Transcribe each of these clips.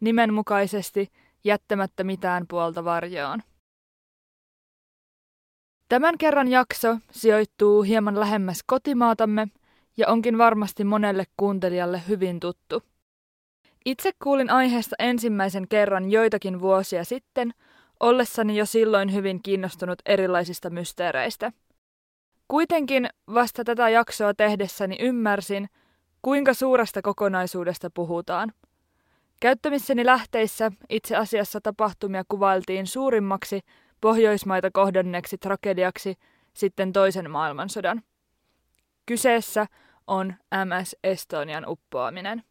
nimenmukaisesti jättämättä mitään puolta varjoon. Tämän kerran jakso sijoittuu hieman lähemmäs kotimaatamme ja onkin varmasti monelle kuuntelijalle hyvin tuttu. Itse kuulin aiheesta ensimmäisen kerran joitakin vuosia sitten, ollessani jo silloin hyvin kiinnostunut erilaisista mysteereistä. Kuitenkin vasta tätä jaksoa tehdessäni ymmärsin, kuinka suuresta kokonaisuudesta puhutaan. Käyttämissäni lähteissä itse asiassa tapahtumia kuvailtiin suurimmaksi Pohjoismaita kohdanneeksi tragediaksi sitten toisen maailmansodan. Kyseessä on MS Estonian uppoaminen.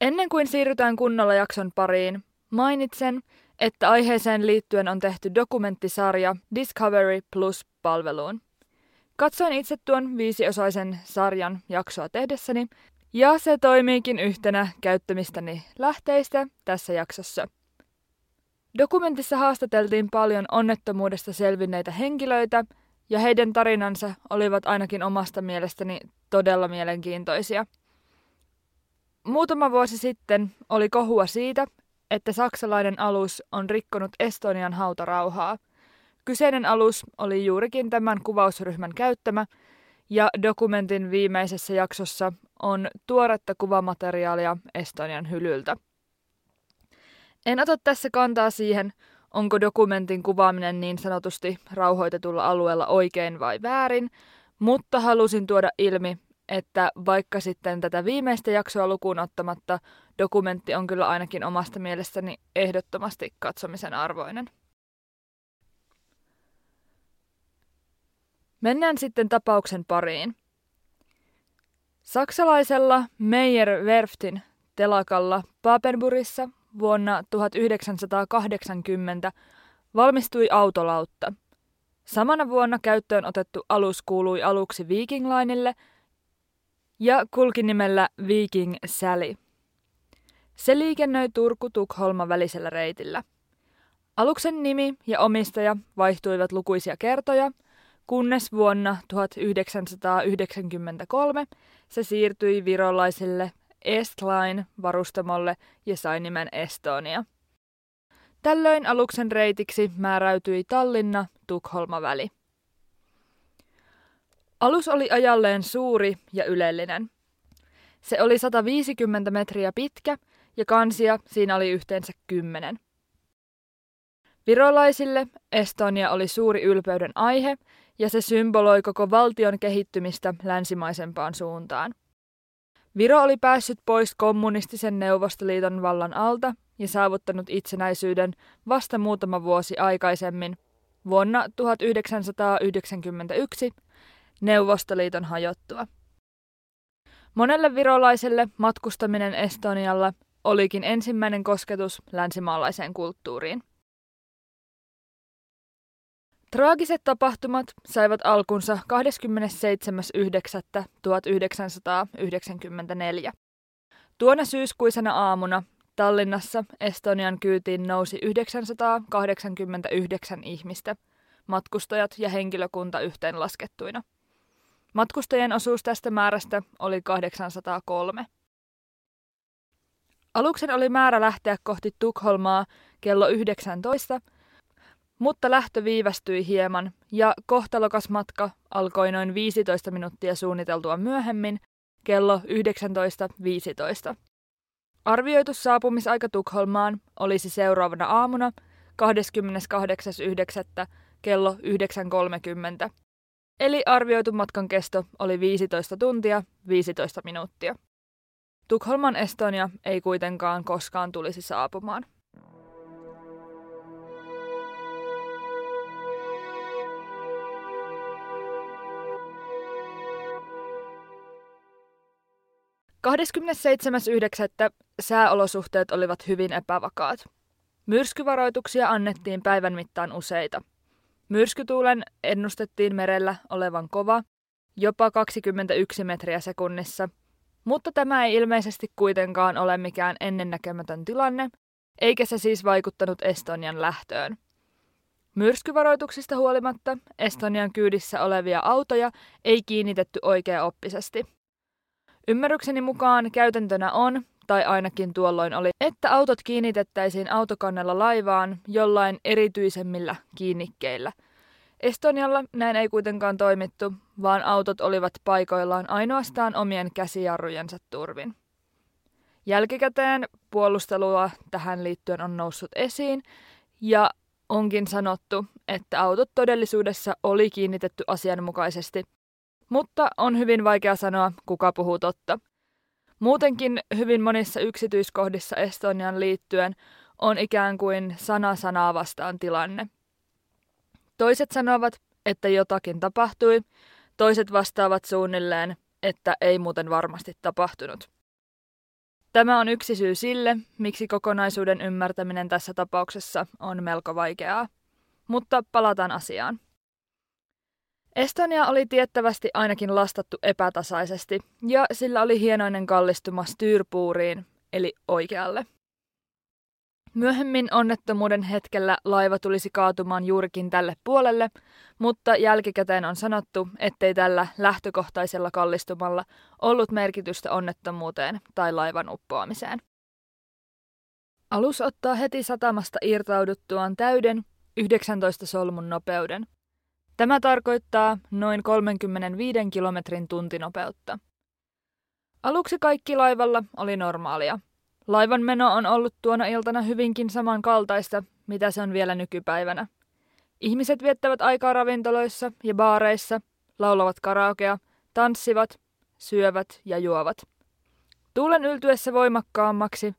Ennen kuin siirrytään kunnolla jakson pariin, mainitsen, että aiheeseen liittyen on tehty dokumenttisarja Discovery Plus-palveluun. Katsoin itse tuon viisiosaisen sarjan jaksoa tehdessäni, ja se toimiikin yhtenä käyttämistäni lähteistä tässä jaksossa. Dokumentissa haastateltiin paljon onnettomuudesta selvinneitä henkilöitä, ja heidän tarinansa olivat ainakin omasta mielestäni todella mielenkiintoisia. Muutama vuosi sitten oli kohua siitä, että saksalainen alus on rikkonut Estonian hautarauhaa. Kyseinen alus oli juurikin tämän kuvausryhmän käyttämä, ja dokumentin viimeisessä jaksossa on tuoretta kuvamateriaalia Estonian hylyltä. En ota tässä kantaa siihen, onko dokumentin kuvaaminen niin sanotusti rauhoitetulla alueella oikein vai väärin, mutta halusin tuoda ilmi, että vaikka sitten tätä viimeistä jaksoa lukuun ottamatta, dokumentti on kyllä ainakin omasta mielestäni ehdottomasti katsomisen arvoinen. Mennään sitten tapauksen pariin. Saksalaisella Meyer Werftin telakalla Papenburissa vuonna 1980 valmistui autolautta. Samana vuonna käyttöön otettu alus kuului aluksi Viking Linelle – ja kulki nimellä Viking Sally. Se liikennöi Turku-Tukholma välisellä reitillä. Aluksen nimi ja omistaja vaihtuivat lukuisia kertoja, kunnes vuonna 1993 se siirtyi virolaiselle Estline varustamolle ja sai nimen Estonia. Tällöin aluksen reitiksi määräytyi Tallinna-Tukholma-väli. Alus oli ajalleen suuri ja ylellinen. Se oli 150 metriä pitkä ja kansia siinä oli yhteensä kymmenen. Virolaisille Estonia oli suuri ylpeyden aihe ja se symboloi koko valtion kehittymistä länsimaisempaan suuntaan. Viro oli päässyt pois kommunistisen Neuvostoliiton vallan alta ja saavuttanut itsenäisyyden vasta muutama vuosi aikaisemmin, vuonna 1991, Neuvostoliiton hajottua. Monelle virolaiselle matkustaminen Estonialla olikin ensimmäinen kosketus länsimaalaiseen kulttuuriin. Traagiset tapahtumat saivat alkunsa 27.9.1994. Tuona syyskuisena aamuna Tallinnassa Estonian kyytiin nousi 989 ihmistä, matkustajat ja henkilökunta yhteenlaskettuina. Matkustajien osuus tästä määrästä oli 803. Aluksen oli määrä lähteä kohti Tukholmaa kello 19, mutta lähtö viivästyi hieman ja kohtalokas matka alkoi noin 15 minuuttia suunniteltua myöhemmin kello 19.15. Arvioitu saapumisaika Tukholmaan olisi seuraavana aamuna 28.9. kello 9.30 Eli arvioitu matkan kesto oli 15 tuntia 15 minuuttia. Tukholman Estonia ei kuitenkaan koskaan tulisi saapumaan. sääolosuhteet olivat hyvin epävakaat. Myrskyvaroituksia annettiin päivän mittaan useita – Myrskytuulen ennustettiin merellä olevan kova, jopa 21 metriä sekunnissa, mutta tämä ei ilmeisesti kuitenkaan ole mikään ennennäkemätön tilanne, eikä se siis vaikuttanut Estonian lähtöön. Myrskyvaroituksista huolimatta Estonian kyydissä olevia autoja ei kiinnitetty oikea-oppisesti. Ymmärrykseni mukaan käytäntönä on, tai ainakin tuolloin oli, että autot kiinnitettäisiin autokannella laivaan jollain erityisemmillä kiinnikkeillä. Estonialla näin ei kuitenkaan toimittu, vaan autot olivat paikoillaan ainoastaan omien käsijarrujensa turvin. Jälkikäteen puolustelua tähän liittyen on noussut esiin, ja onkin sanottu, että autot todellisuudessa oli kiinnitetty asianmukaisesti, mutta on hyvin vaikea sanoa, kuka puhuu totta. Muutenkin hyvin monissa yksityiskohdissa Estonian liittyen on ikään kuin sana sanaa vastaan tilanne. Toiset sanovat, että jotakin tapahtui, toiset vastaavat suunnilleen, että ei muuten varmasti tapahtunut. Tämä on yksi syy sille, miksi kokonaisuuden ymmärtäminen tässä tapauksessa on melko vaikeaa. Mutta palataan asiaan. Estonia oli tiettävästi ainakin lastattu epätasaisesti, ja sillä oli hienoinen kallistuma styrpuuriin, eli oikealle. Myöhemmin onnettomuuden hetkellä laiva tulisi kaatumaan juurikin tälle puolelle, mutta jälkikäteen on sanottu, ettei tällä lähtökohtaisella kallistumalla ollut merkitystä onnettomuuteen tai laivan uppoamiseen. Alus ottaa heti satamasta irtauduttuaan täyden 19 solmun nopeuden. Tämä tarkoittaa noin 35 kilometrin tuntinopeutta. Aluksi kaikki laivalla oli normaalia – Laivan meno on ollut tuona iltana hyvinkin samankaltaista, mitä se on vielä nykypäivänä. Ihmiset viettävät aikaa ravintoloissa ja baareissa, laulavat karaokea, tanssivat, syövät ja juovat. Tuulen yltyessä voimakkaammaksi,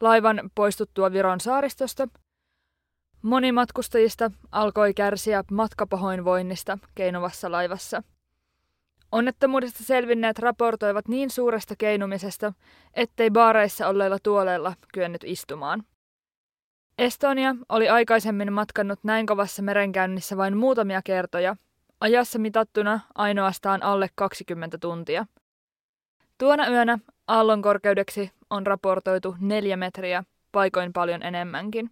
laivan poistuttua Viron saaristosta, moni matkustajista alkoi kärsiä matkapahoinvoinnista keinuvassa laivassa – Onnettomuudesta selvinneet raportoivat niin suuresta keinumisesta, ettei baareissa olleilla tuoleilla kyennyt istumaan. Estonia oli aikaisemmin matkannut näin kovassa merenkäynnissä vain muutamia kertoja, ajassa mitattuna ainoastaan alle 20 tuntia. Tuona yönä aallon korkeudeksi on raportoitu neljä metriä, paikoin paljon enemmänkin.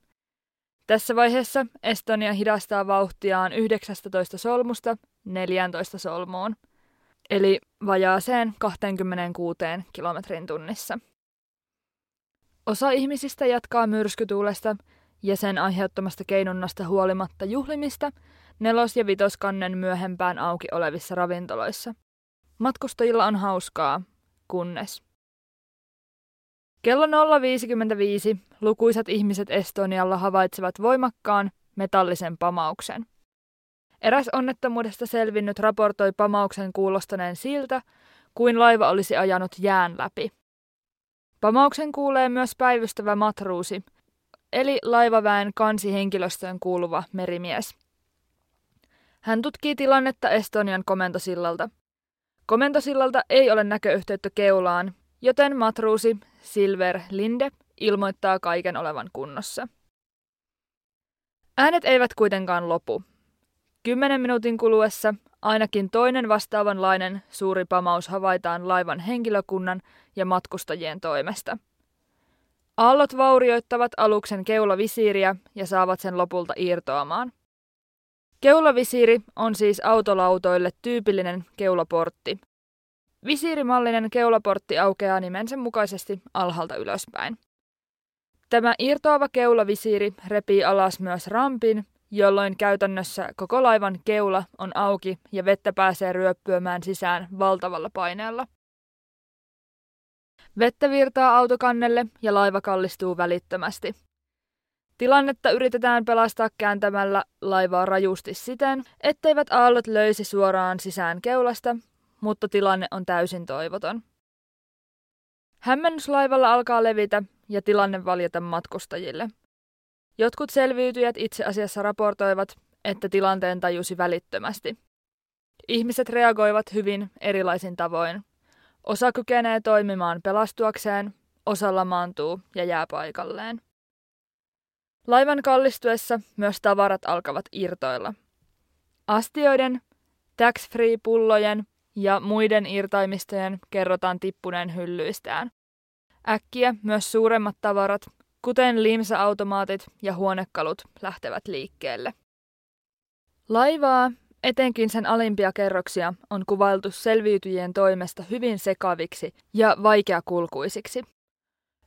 Tässä vaiheessa Estonia hidastaa vauhtiaan 19 solmusta 14 solmuun – eli vajaaseen 26 kilometrin tunnissa. Osa ihmisistä jatkaa myrskytuulesta ja sen aiheuttamasta keinunnasta huolimatta juhlimista nelos- ja vitoskannen myöhempään auki olevissa ravintoloissa. Matkustajilla on hauskaa, kunnes. Kello 0.55 lukuisat ihmiset Estonialla havaitsevat voimakkaan metallisen pamauksen. Eräs onnettomuudesta selvinnyt raportoi pamauksen kuulostaneen siltä, kuin laiva olisi ajanut jään läpi. Pamauksen kuulee myös päivystävä matruusi, eli laivaväen kansihenkilöstöön kuuluva merimies. Hän tutkii tilannetta Estonian komentosillalta. Komentosillalta ei ole näköyhteyttä keulaan, joten matruusi Silver Linde ilmoittaa kaiken olevan kunnossa. Äänet eivät kuitenkaan lopu. Kymmenen minuutin kuluessa ainakin toinen vastaavanlainen suuri pamaus havaitaan laivan henkilökunnan ja matkustajien toimesta. Aallot vaurioittavat aluksen keulavisiiriä ja saavat sen lopulta irtoamaan. Keulavisiiri on siis autolautoille tyypillinen keulaportti. Visiirimallinen keulaportti aukeaa nimensä mukaisesti alhaalta ylöspäin. Tämä irtoava keulavisiiri repii alas myös rampin, jolloin käytännössä koko laivan keula on auki ja vettä pääsee ryöppyömään sisään valtavalla paineella. Vettä virtaa autokannelle ja laiva kallistuu välittömästi. Tilannetta yritetään pelastaa kääntämällä laivaa rajusti siten, etteivät aallot löysi suoraan sisään keulasta, mutta tilanne on täysin toivoton. Hämmennys laivalla alkaa levitä ja tilanne valjeta matkustajille – Jotkut selviytyjät itse asiassa raportoivat, että tilanteen tajusi välittömästi. Ihmiset reagoivat hyvin erilaisin tavoin. Osa kykenee toimimaan pelastuakseen, osa lamaantuu ja jää paikalleen. Laivan kallistuessa myös tavarat alkavat irtoilla. Astioiden, tax-free-pullojen ja muiden irtaimistojen kerrotaan tippuneen hyllyistään. Äkkiä myös suuremmat tavarat, kuten limsa-automaatit ja huonekalut, lähtevät liikkeelle. Laivaa, etenkin sen alimpia kerroksia, on kuvailtu selviytyjien toimesta hyvin sekaviksi ja vaikeakulkuisiksi.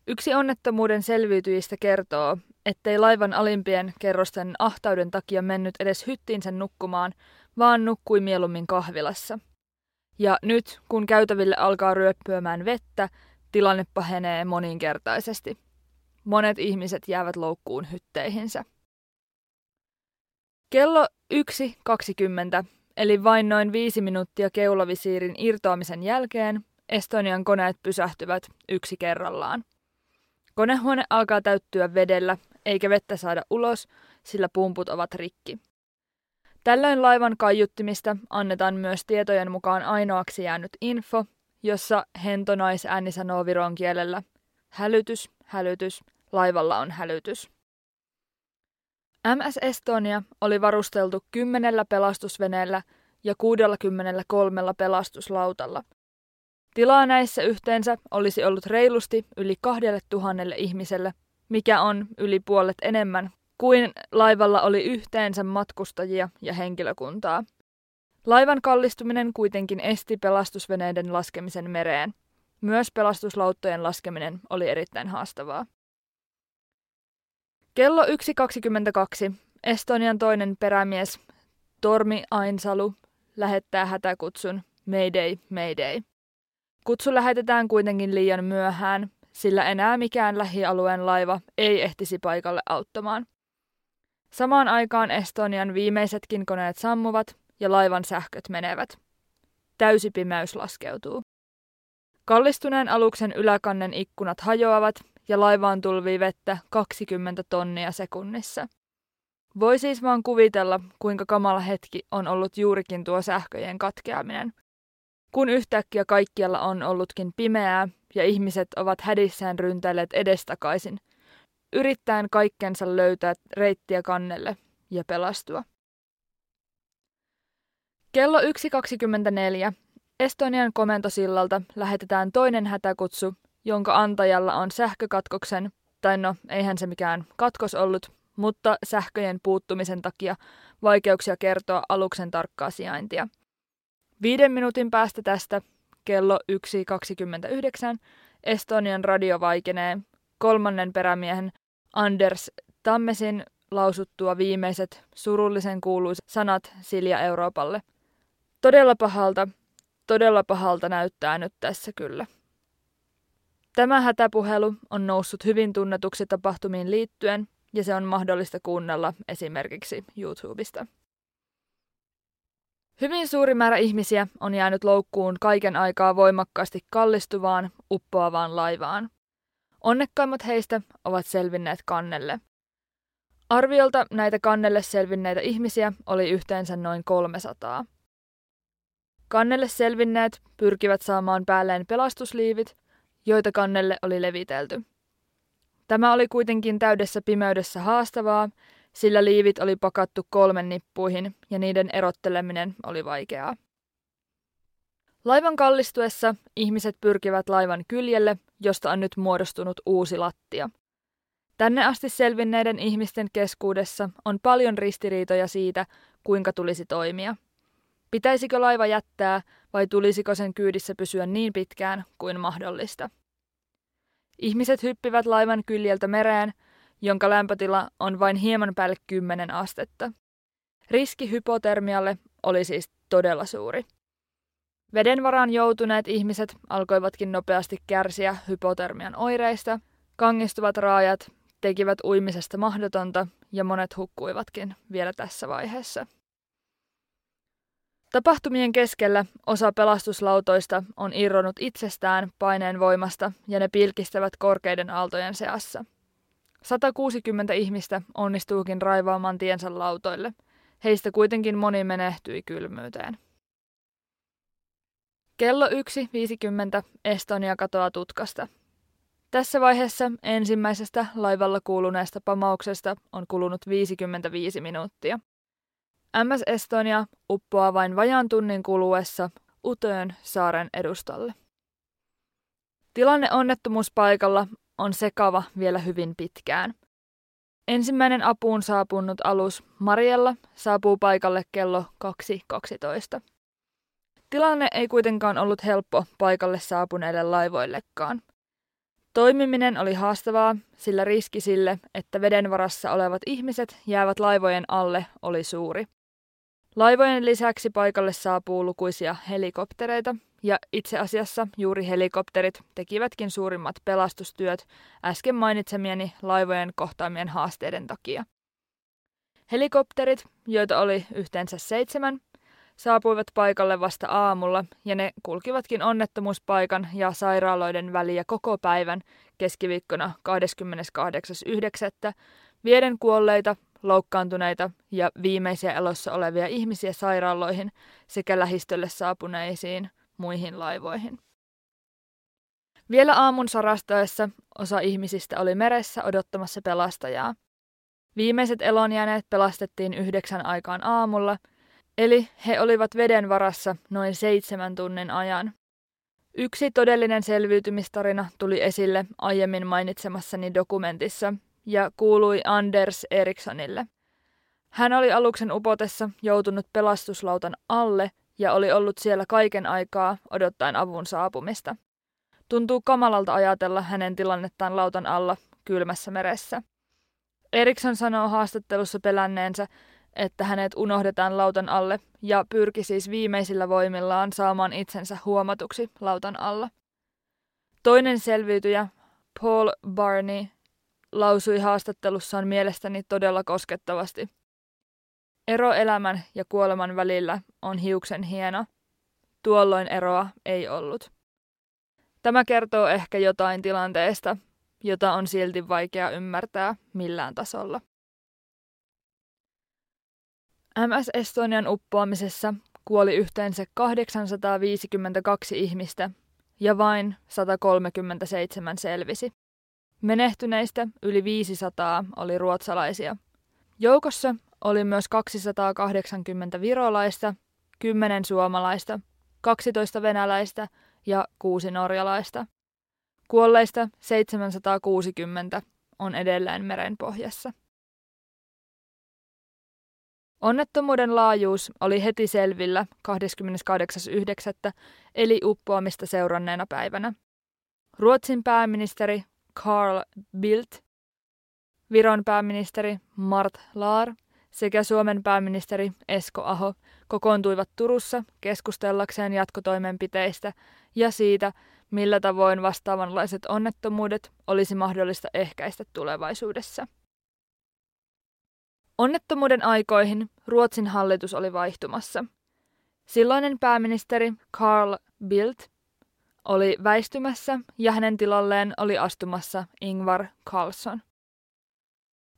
Yksi onnettomuuden selviytyjistä kertoo, ettei laivan alimpien kerrosten ahtauden takia mennyt edes hyttiinsä nukkumaan, vaan nukkui mieluummin kahvilassa. Ja nyt, kun käytäville alkaa ryöppyämään vettä, tilanne pahenee moninkertaisesti. Monet ihmiset jäävät loukkuun hytteihinsä. Kello 1.20, eli vain noin viisi minuuttia keulavisiirin irtoamisen jälkeen, Estonian koneet pysähtyvät yksi kerrallaan. Konehuone alkaa täyttyä vedellä, eikä vettä saada ulos, sillä pumput ovat rikki. Tällöin laivan kaiuttimista annetaan myös tietojen mukaan ainoaksi jäänyt info, jossa hentonaisääni sanoo viron kielellä hälytys, hälytys, laivalla on hälytys. MS Estonia oli varusteltu kymmenellä pelastusveneellä ja 63 pelastuslautalla. Tilaa näissä yhteensä olisi ollut reilusti yli kahdelle tuhannelle ihmiselle, mikä on yli puolet enemmän kuin laivalla oli yhteensä matkustajia ja henkilökuntaa. Laivan kallistuminen kuitenkin esti pelastusveneiden laskemisen mereen. Myös pelastuslauttojen laskeminen oli erittäin haastavaa. Kello 1.22 Estonian toinen perämies Tormi Ainsalu lähettää hätäkutsun Mayday, Mayday. Kutsu lähetetään kuitenkin liian myöhään, sillä enää mikään lähialueen laiva ei ehtisi paikalle auttamaan. Samaan aikaan Estonian viimeisetkin koneet sammuvat ja laivan sähköt menevät. Täysi pimeys laskeutuu. Kallistuneen aluksen yläkannen ikkunat hajoavat ja laivaan tulvii vettä 20 tonnia sekunnissa. Voi siis vaan kuvitella, kuinka kamala hetki on ollut juurikin tuo sähköjen katkeaminen. Kun yhtäkkiä kaikkialla on ollutkin pimeää ja ihmiset ovat hädissään ryntäilleet edestakaisin, yrittäen kaikkensa löytää reittiä kannelle ja pelastua. Kello 1.24 Estonian komentosillalta lähetetään toinen hätäkutsu, jonka antajalla on sähkökatkoksen, tai no, eihän se mikään katkos ollut, mutta sähköjen puuttumisen takia vaikeuksia kertoa aluksen tarkkaa sijaintia. Viiden minuutin päästä tästä, kello 1.29, Estonian radio vaikenee kolmannen perämiehen Anders Tammesin lausuttua viimeiset surullisen kuuluiset sanat Silja Euroopalle. Todella pahalta, todella pahalta näyttää nyt tässä kyllä. Tämä hätäpuhelu on noussut hyvin tunnetuksi tapahtumiin liittyen ja se on mahdollista kuunnella esimerkiksi YouTubesta. Hyvin suuri määrä ihmisiä on jäänyt loukkuun kaiken aikaa voimakkaasti kallistuvaan, uppoavaan laivaan. Onnekkaimmat heistä ovat selvinneet kannelle. Arviolta näitä kannelle selvinneitä ihmisiä oli yhteensä noin 300. Kannelle selvinneet pyrkivät saamaan päälleen pelastusliivit, joita kannelle oli levitelty. Tämä oli kuitenkin täydessä pimeydessä haastavaa, sillä liivit oli pakattu kolmen nippuihin ja niiden erotteleminen oli vaikeaa. Laivan kallistuessa ihmiset pyrkivät laivan kyljelle, josta on nyt muodostunut uusi lattia. Tänne asti selvinneiden ihmisten keskuudessa on paljon ristiriitoja siitä, kuinka tulisi toimia. Pitäisikö laiva jättää vai tulisiko sen kyydissä pysyä niin pitkään kuin mahdollista? Ihmiset hyppivät laivan kyljeltä mereen, jonka lämpötila on vain hieman päälle 10 astetta. Riski hypotermialle oli siis todella suuri. Veden varaan joutuneet ihmiset alkoivatkin nopeasti kärsiä hypotermian oireista, kangistuvat raajat tekivät uimisesta mahdotonta ja monet hukkuivatkin vielä tässä vaiheessa. Tapahtumien keskellä osa pelastuslautoista on irronnut itsestään paineen voimasta ja ne pilkistävät korkeiden aaltojen seassa. 160 ihmistä onnistuukin raivaamaan tiensä lautoille. Heistä kuitenkin moni menehtyi kylmyyteen. Kello 1.50 Estonia katoaa tutkasta. Tässä vaiheessa ensimmäisestä laivalla kuuluneesta pamauksesta on kulunut 55 minuuttia. MS Estonia uppoaa vain vajaan tunnin kuluessa Utöön saaren edustalle. Tilanne onnettomuuspaikalla on sekava vielä hyvin pitkään. Ensimmäinen apuun saapunut alus Mariella saapuu paikalle kello 2.12. Tilanne ei kuitenkaan ollut helppo paikalle saapuneille laivoillekaan. Toimiminen oli haastavaa, sillä riski sille, että veden varassa olevat ihmiset jäävät laivojen alle, oli suuri. Laivojen lisäksi paikalle saapuu lukuisia helikoptereita, ja itse asiassa juuri helikopterit tekivätkin suurimmat pelastustyöt äsken mainitsemieni laivojen kohtaamien haasteiden takia. Helikopterit, joita oli yhteensä seitsemän, saapuivat paikalle vasta aamulla ja ne kulkivatkin onnettomuuspaikan ja sairaaloiden väliä koko päivän keskiviikkona 28.9. vieden kuolleita, loukkaantuneita ja viimeisiä elossa olevia ihmisiä sairaaloihin sekä lähistölle saapuneisiin muihin laivoihin. Vielä aamun sarastaessa osa ihmisistä oli meressä odottamassa pelastajaa. Viimeiset elonjääneet pelastettiin yhdeksän aikaan aamulla, eli he olivat veden varassa noin seitsemän tunnin ajan. Yksi todellinen selviytymistarina tuli esille aiemmin mainitsemassani dokumentissa ja kuului Anders Erikssonille. Hän oli aluksen upotessa joutunut pelastuslautan alle ja oli ollut siellä kaiken aikaa odottaen avun saapumista. Tuntuu kamalalta ajatella hänen tilannettaan lautan alla kylmässä meressä. Eriksson sanoo haastattelussa pelänneensä, että hänet unohdetaan lautan alle ja pyrki siis viimeisillä voimillaan saamaan itsensä huomatuksi lautan alla. Toinen selviytyjä, Paul Barney, lausui haastattelussaan mielestäni todella koskettavasti. Ero elämän ja kuoleman välillä on hiuksen hieno. Tuolloin eroa ei ollut. Tämä kertoo ehkä jotain tilanteesta, jota on silti vaikea ymmärtää millään tasolla. MS Estonian uppoamisessa kuoli yhteensä 852 ihmistä ja vain 137 selvisi. Menehtyneistä yli 500 oli ruotsalaisia. Joukossa oli myös 280 virolaista, 10 suomalaista, 12 venäläistä ja 6 norjalaista. Kuolleista 760 on edelleen merenpohjassa. Onnettomuuden laajuus oli heti selvillä 28.9. eli uppoamista seuranneena päivänä. Ruotsin pääministeri Carl Bildt, Viron pääministeri Mart Laar sekä Suomen pääministeri Esko Aho kokoontuivat Turussa keskustellakseen jatkotoimenpiteistä ja siitä, millä tavoin vastaavanlaiset onnettomuudet olisi mahdollista ehkäistä tulevaisuudessa. Onnettomuuden aikoihin Ruotsin hallitus oli vaihtumassa. Silloinen pääministeri Carl Bildt oli väistymässä ja hänen tilalleen oli astumassa Ingvar Carlsson.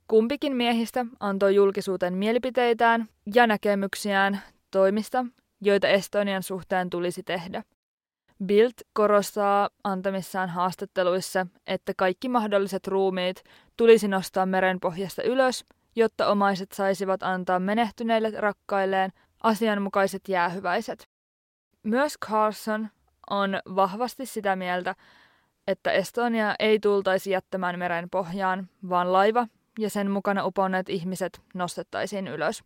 Kumpikin miehistä antoi julkisuuteen mielipiteitään ja näkemyksiään toimista, joita Estonian suhteen tulisi tehdä. Bild korostaa antamissaan haastatteluissa, että kaikki mahdolliset ruumiit tulisi nostaa merenpohjasta ylös, jotta omaiset saisivat antaa menehtyneille rakkailleen asianmukaiset jäähyväiset. Myös Carlson on vahvasti sitä mieltä, että Estonia ei tultaisi jättämään meren pohjaan, vaan laiva ja sen mukana uponneet ihmiset nostettaisiin ylös.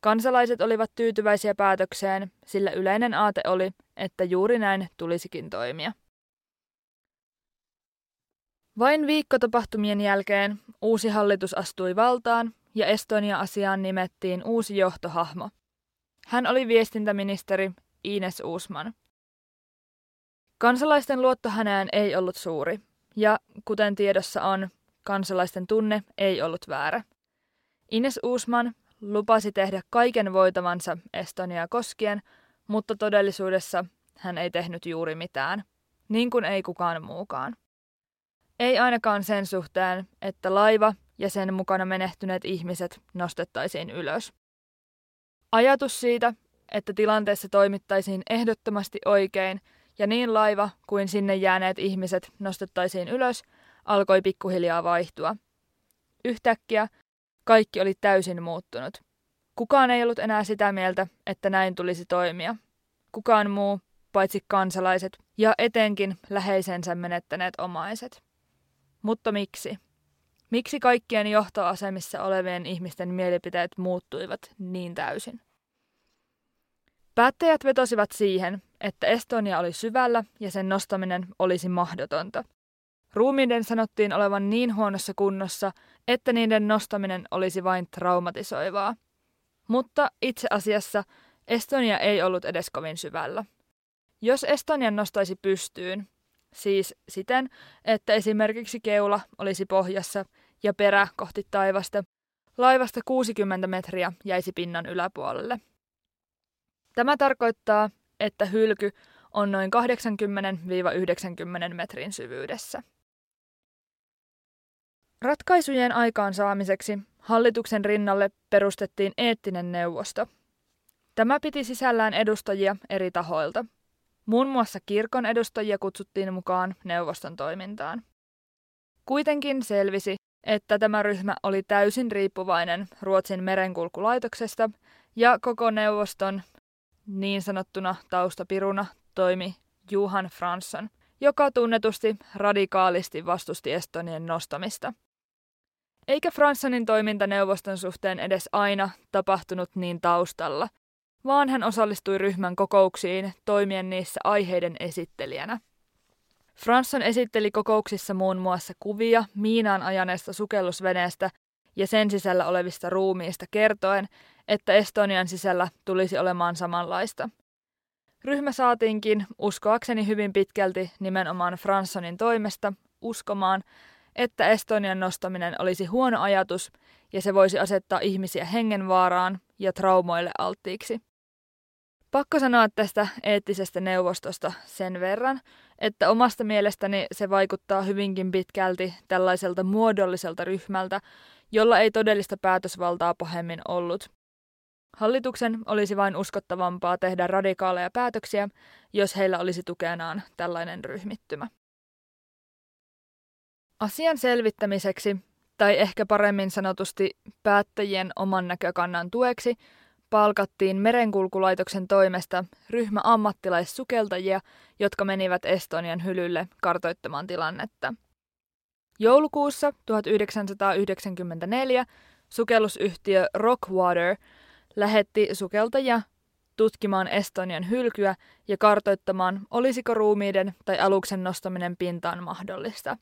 Kansalaiset olivat tyytyväisiä päätökseen, sillä yleinen aate oli, että juuri näin tulisikin toimia. Vain viikko tapahtumien jälkeen uusi hallitus astui valtaan ja Estonia-asiaan nimettiin uusi johtohahmo. Hän oli viestintäministeri Ines Uusman. Kansalaisten luotto häneen ei ollut suuri, ja kuten tiedossa on, kansalaisten tunne ei ollut väärä. Ines Uusman lupasi tehdä kaiken voitavansa Estoniaa koskien, mutta todellisuudessa hän ei tehnyt juuri mitään, niin kuin ei kukaan muukaan. Ei ainakaan sen suhteen, että laiva ja sen mukana menehtyneet ihmiset nostettaisiin ylös. Ajatus siitä, että tilanteessa toimittaisiin ehdottomasti oikein ja niin laiva kuin sinne jääneet ihmiset nostettaisiin ylös, alkoi pikkuhiljaa vaihtua. Yhtäkkiä kaikki oli täysin muuttunut. Kukaan ei ollut enää sitä mieltä, että näin tulisi toimia. Kukaan muu, paitsi kansalaiset ja etenkin läheisensä menettäneet omaiset. Mutta miksi? Miksi kaikkien johtoasemissa olevien ihmisten mielipiteet muuttuivat niin täysin? Päättäjät vetosivat siihen, että Estonia oli syvällä ja sen nostaminen olisi mahdotonta. Ruumiiden sanottiin olevan niin huonossa kunnossa, että niiden nostaminen olisi vain traumatisoivaa. Mutta itse asiassa Estonia ei ollut edes kovin syvällä. Jos Estonian nostaisi pystyyn, siis siten, että esimerkiksi keula olisi pohjassa ja perä kohti taivasta, laivasta 60 metriä jäisi pinnan yläpuolelle. Tämä tarkoittaa, että hylky on noin 80-90 metrin syvyydessä. Ratkaisujen aikaansaamiseksi hallituksen rinnalle perustettiin eettinen neuvosto. Tämä piti sisällään edustajia eri tahoilta. Muun muassa kirkon edustajia kutsuttiin mukaan neuvoston toimintaan. Kuitenkin selvisi, että tämä ryhmä oli täysin riippuvainen Ruotsin merenkulkulaitoksesta ja koko neuvoston niin sanottuna taustapiruna toimi Johan Fransson, joka tunnetusti radikaalisti vastusti Estonien nostamista. Eikä Franssonin toiminta neuvoston suhteen edes aina tapahtunut niin taustalla, vaan hän osallistui ryhmän kokouksiin toimien niissä aiheiden esittelijänä. Fransson esitteli kokouksissa muun muassa kuvia Miinaan ajaneesta sukellusveneestä ja sen sisällä olevista ruumiista kertoen, että Estonian sisällä tulisi olemaan samanlaista. Ryhmä saatiinkin, uskoakseni hyvin pitkälti nimenomaan Franssonin toimesta, uskomaan, että Estonian nostaminen olisi huono ajatus ja se voisi asettaa ihmisiä hengenvaaraan ja traumoille alttiiksi. Pakko sanoa tästä eettisestä neuvostosta sen verran, että omasta mielestäni se vaikuttaa hyvinkin pitkälti tällaiselta muodolliselta ryhmältä, jolla ei todellista päätösvaltaa pahemmin ollut. Hallituksen olisi vain uskottavampaa tehdä radikaaleja päätöksiä, jos heillä olisi tukenaan tällainen ryhmittymä. Asian selvittämiseksi, tai ehkä paremmin sanotusti päättäjien oman näkökannan tueksi, palkattiin merenkulkulaitoksen toimesta ryhmä ammattilaissukeltajia, jotka menivät Estonian hylylle kartoittamaan tilannetta. Joulukuussa 1994 sukellusyhtiö Rockwater lähetti sukeltajia tutkimaan Estonian hylkyä ja kartoittamaan, olisiko ruumiiden tai aluksen nostaminen pintaan mahdollista.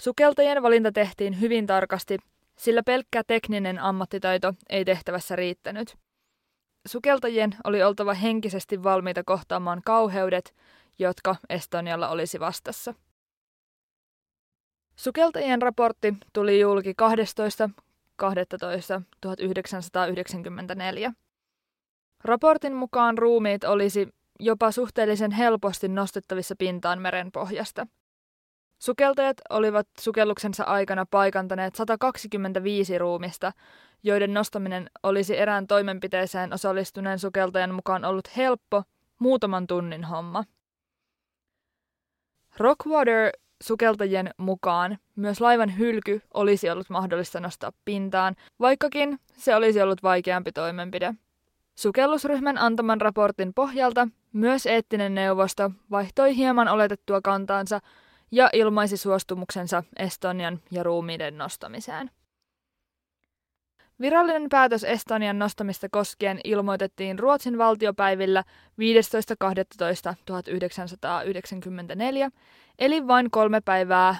Sukeltajien valinta tehtiin hyvin tarkasti, sillä pelkkä tekninen ammattitaito ei tehtävässä riittänyt. Sukeltajien oli oltava henkisesti valmiita kohtaamaan kauheudet, jotka Estonialla olisi vastassa. Sukeltajien raportti tuli julki 12.12.1994. Raportin mukaan ruumiit olisi jopa suhteellisen helposti nostettavissa pintaan meren pohjasta – Sukeltajat olivat sukelluksensa aikana paikantaneet 125 ruumista, joiden nostaminen olisi erään toimenpiteeseen osallistuneen sukeltajan mukaan ollut helppo, muutaman tunnin homma. Rockwater sukeltajien mukaan myös laivan hylky olisi ollut mahdollista nostaa pintaan, vaikkakin se olisi ollut vaikeampi toimenpide. Sukellusryhmän antaman raportin pohjalta myös eettinen neuvosto vaihtoi hieman oletettua kantaansa ja ilmaisi suostumuksensa Estonian ja ruumiiden nostamiseen. Virallinen päätös Estonian nostamista koskien ilmoitettiin Ruotsin valtiopäivillä 15.12.1994, eli vain kolme päivää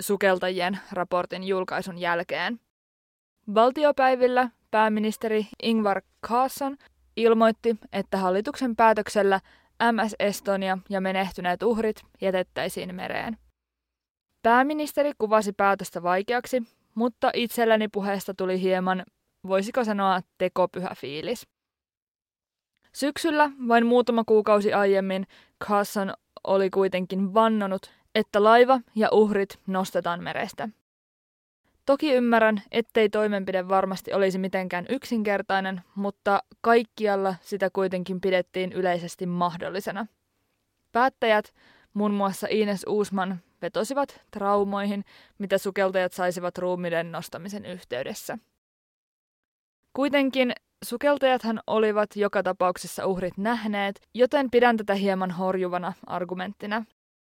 sukeltajien raportin julkaisun jälkeen. Valtiopäivillä pääministeri Ingvar Carlsson ilmoitti, että hallituksen päätöksellä MS Estonia ja menehtyneet uhrit jätettäisiin mereen. Pääministeri kuvasi päätöstä vaikeaksi, mutta itselläni puheesta tuli hieman, voisiko sanoa, tekopyhä fiilis. Syksyllä, vain muutama kuukausi aiemmin, Carson oli kuitenkin vannonut, että laiva ja uhrit nostetaan merestä. Toki ymmärrän, ettei toimenpide varmasti olisi mitenkään yksinkertainen, mutta kaikkialla sitä kuitenkin pidettiin yleisesti mahdollisena. Päättäjät, muun muassa Ines Uusman, vetosivat traumoihin, mitä sukeltajat saisivat ruumiden nostamisen yhteydessä. Kuitenkin sukeltajathan olivat joka tapauksessa uhrit nähneet, joten pidän tätä hieman horjuvana argumenttina.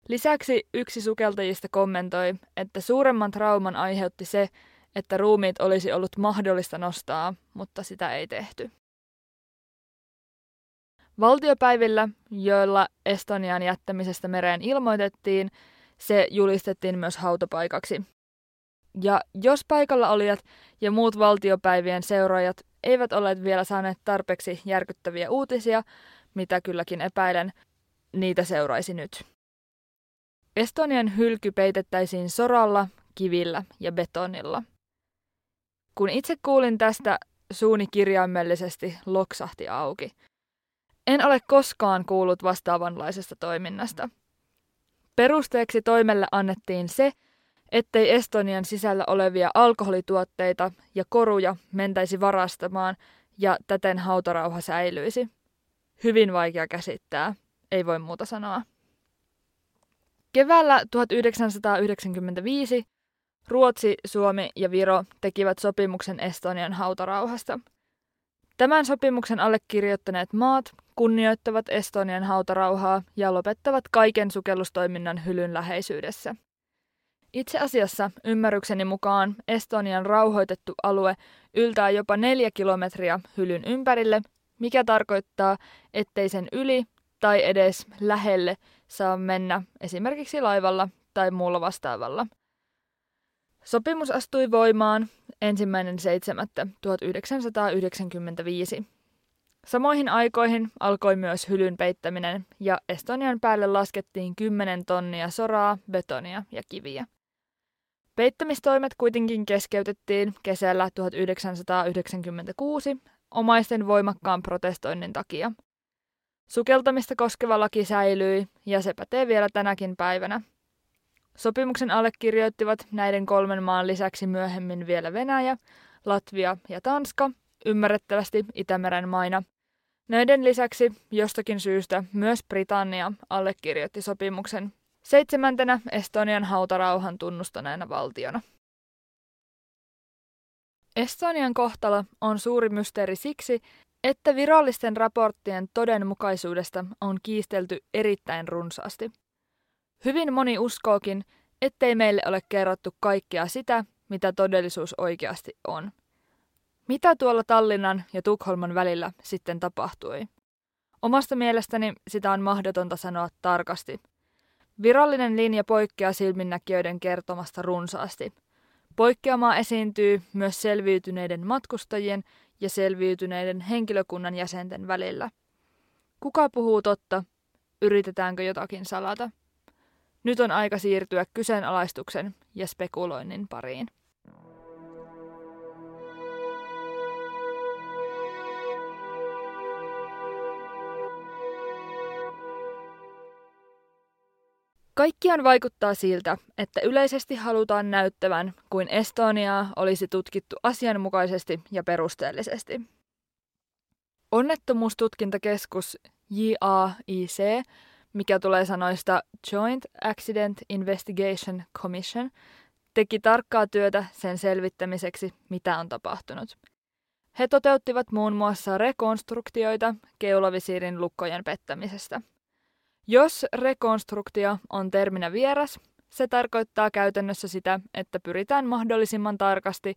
Lisäksi yksi sukeltajista kommentoi, että suuremman trauman aiheutti se, että ruumiit olisi ollut mahdollista nostaa, mutta sitä ei tehty. Valtiopäivillä, joilla Estonian jättämisestä mereen ilmoitettiin, se julistettiin myös hautapaikaksi. Ja jos paikalla olijat ja muut valtiopäivien seuraajat eivät olleet vielä saaneet tarpeeksi järkyttäviä uutisia, mitä kylläkin epäilen, niitä seuraisi nyt. Estonian hylky peitettäisiin soralla, kivillä ja betonilla. Kun itse kuulin tästä, suuni kirjaimellisesti loksahti auki. En ole koskaan kuullut vastaavanlaisesta toiminnasta. Perusteeksi toimelle annettiin se, ettei Estonian sisällä olevia alkoholituotteita ja koruja mentäisi varastamaan ja täten hautarauha säilyisi. Hyvin vaikea käsittää, ei voi muuta sanoa. Keväällä 1995 Ruotsi, Suomi ja Viro tekivät sopimuksen Estonian hautarauhasta. Tämän sopimuksen allekirjoittaneet maat kunnioittavat Estonian hautarauhaa ja lopettavat kaiken sukellustoiminnan hylyn läheisyydessä. Itse asiassa ymmärrykseni mukaan Estonian rauhoitettu alue yltää jopa neljä kilometriä hylyn ympärille, mikä tarkoittaa, ettei sen yli tai edes lähelle saa mennä esimerkiksi laivalla tai muulla vastaavalla. Sopimus astui voimaan 1.7.1995. Samoihin aikoihin alkoi myös hylyn peittäminen ja Estonian päälle laskettiin 10 tonnia soraa, betonia ja kiviä. Peittämistoimet kuitenkin keskeytettiin kesällä 1996 omaisten voimakkaan protestoinnin takia. Sukeltamista koskeva laki säilyi ja se pätee vielä tänäkin päivänä. Sopimuksen allekirjoittivat näiden kolmen maan lisäksi myöhemmin vielä Venäjä, Latvia ja Tanska, ymmärrettävästi Itämeren maina. Näiden lisäksi jostakin syystä myös Britannia allekirjoitti sopimuksen seitsemäntenä Estonian hautarauhan tunnustaneena valtiona. Estonian kohtalo on suuri mysteeri siksi, että virallisten raporttien todenmukaisuudesta on kiistelty erittäin runsaasti. Hyvin moni uskookin, ettei meille ole kerrottu kaikkea sitä, mitä todellisuus oikeasti on. Mitä tuolla Tallinnan ja Tukholman välillä sitten tapahtui? Omasta mielestäni sitä on mahdotonta sanoa tarkasti. Virallinen linja poikkeaa silminnäkijöiden kertomasta runsaasti. Poikkeamaa esiintyy myös selviytyneiden matkustajien ja selviytyneiden henkilökunnan jäsenten välillä. Kuka puhuu totta? Yritetäänkö jotakin salata? Nyt on aika siirtyä kyseenalaistuksen ja spekuloinnin pariin. Kaikkiaan vaikuttaa siltä, että yleisesti halutaan näyttävän, kuin Estoniaa olisi tutkittu asianmukaisesti ja perusteellisesti. Onnettomuustutkintakeskus JAIC, mikä tulee sanoista Joint Accident Investigation Commission, teki tarkkaa työtä sen selvittämiseksi, mitä on tapahtunut. He toteuttivat muun muassa rekonstruktioita keulavisiirin lukkojen pettämisestä – jos rekonstruktio on terminä vieras, se tarkoittaa käytännössä sitä, että pyritään mahdollisimman tarkasti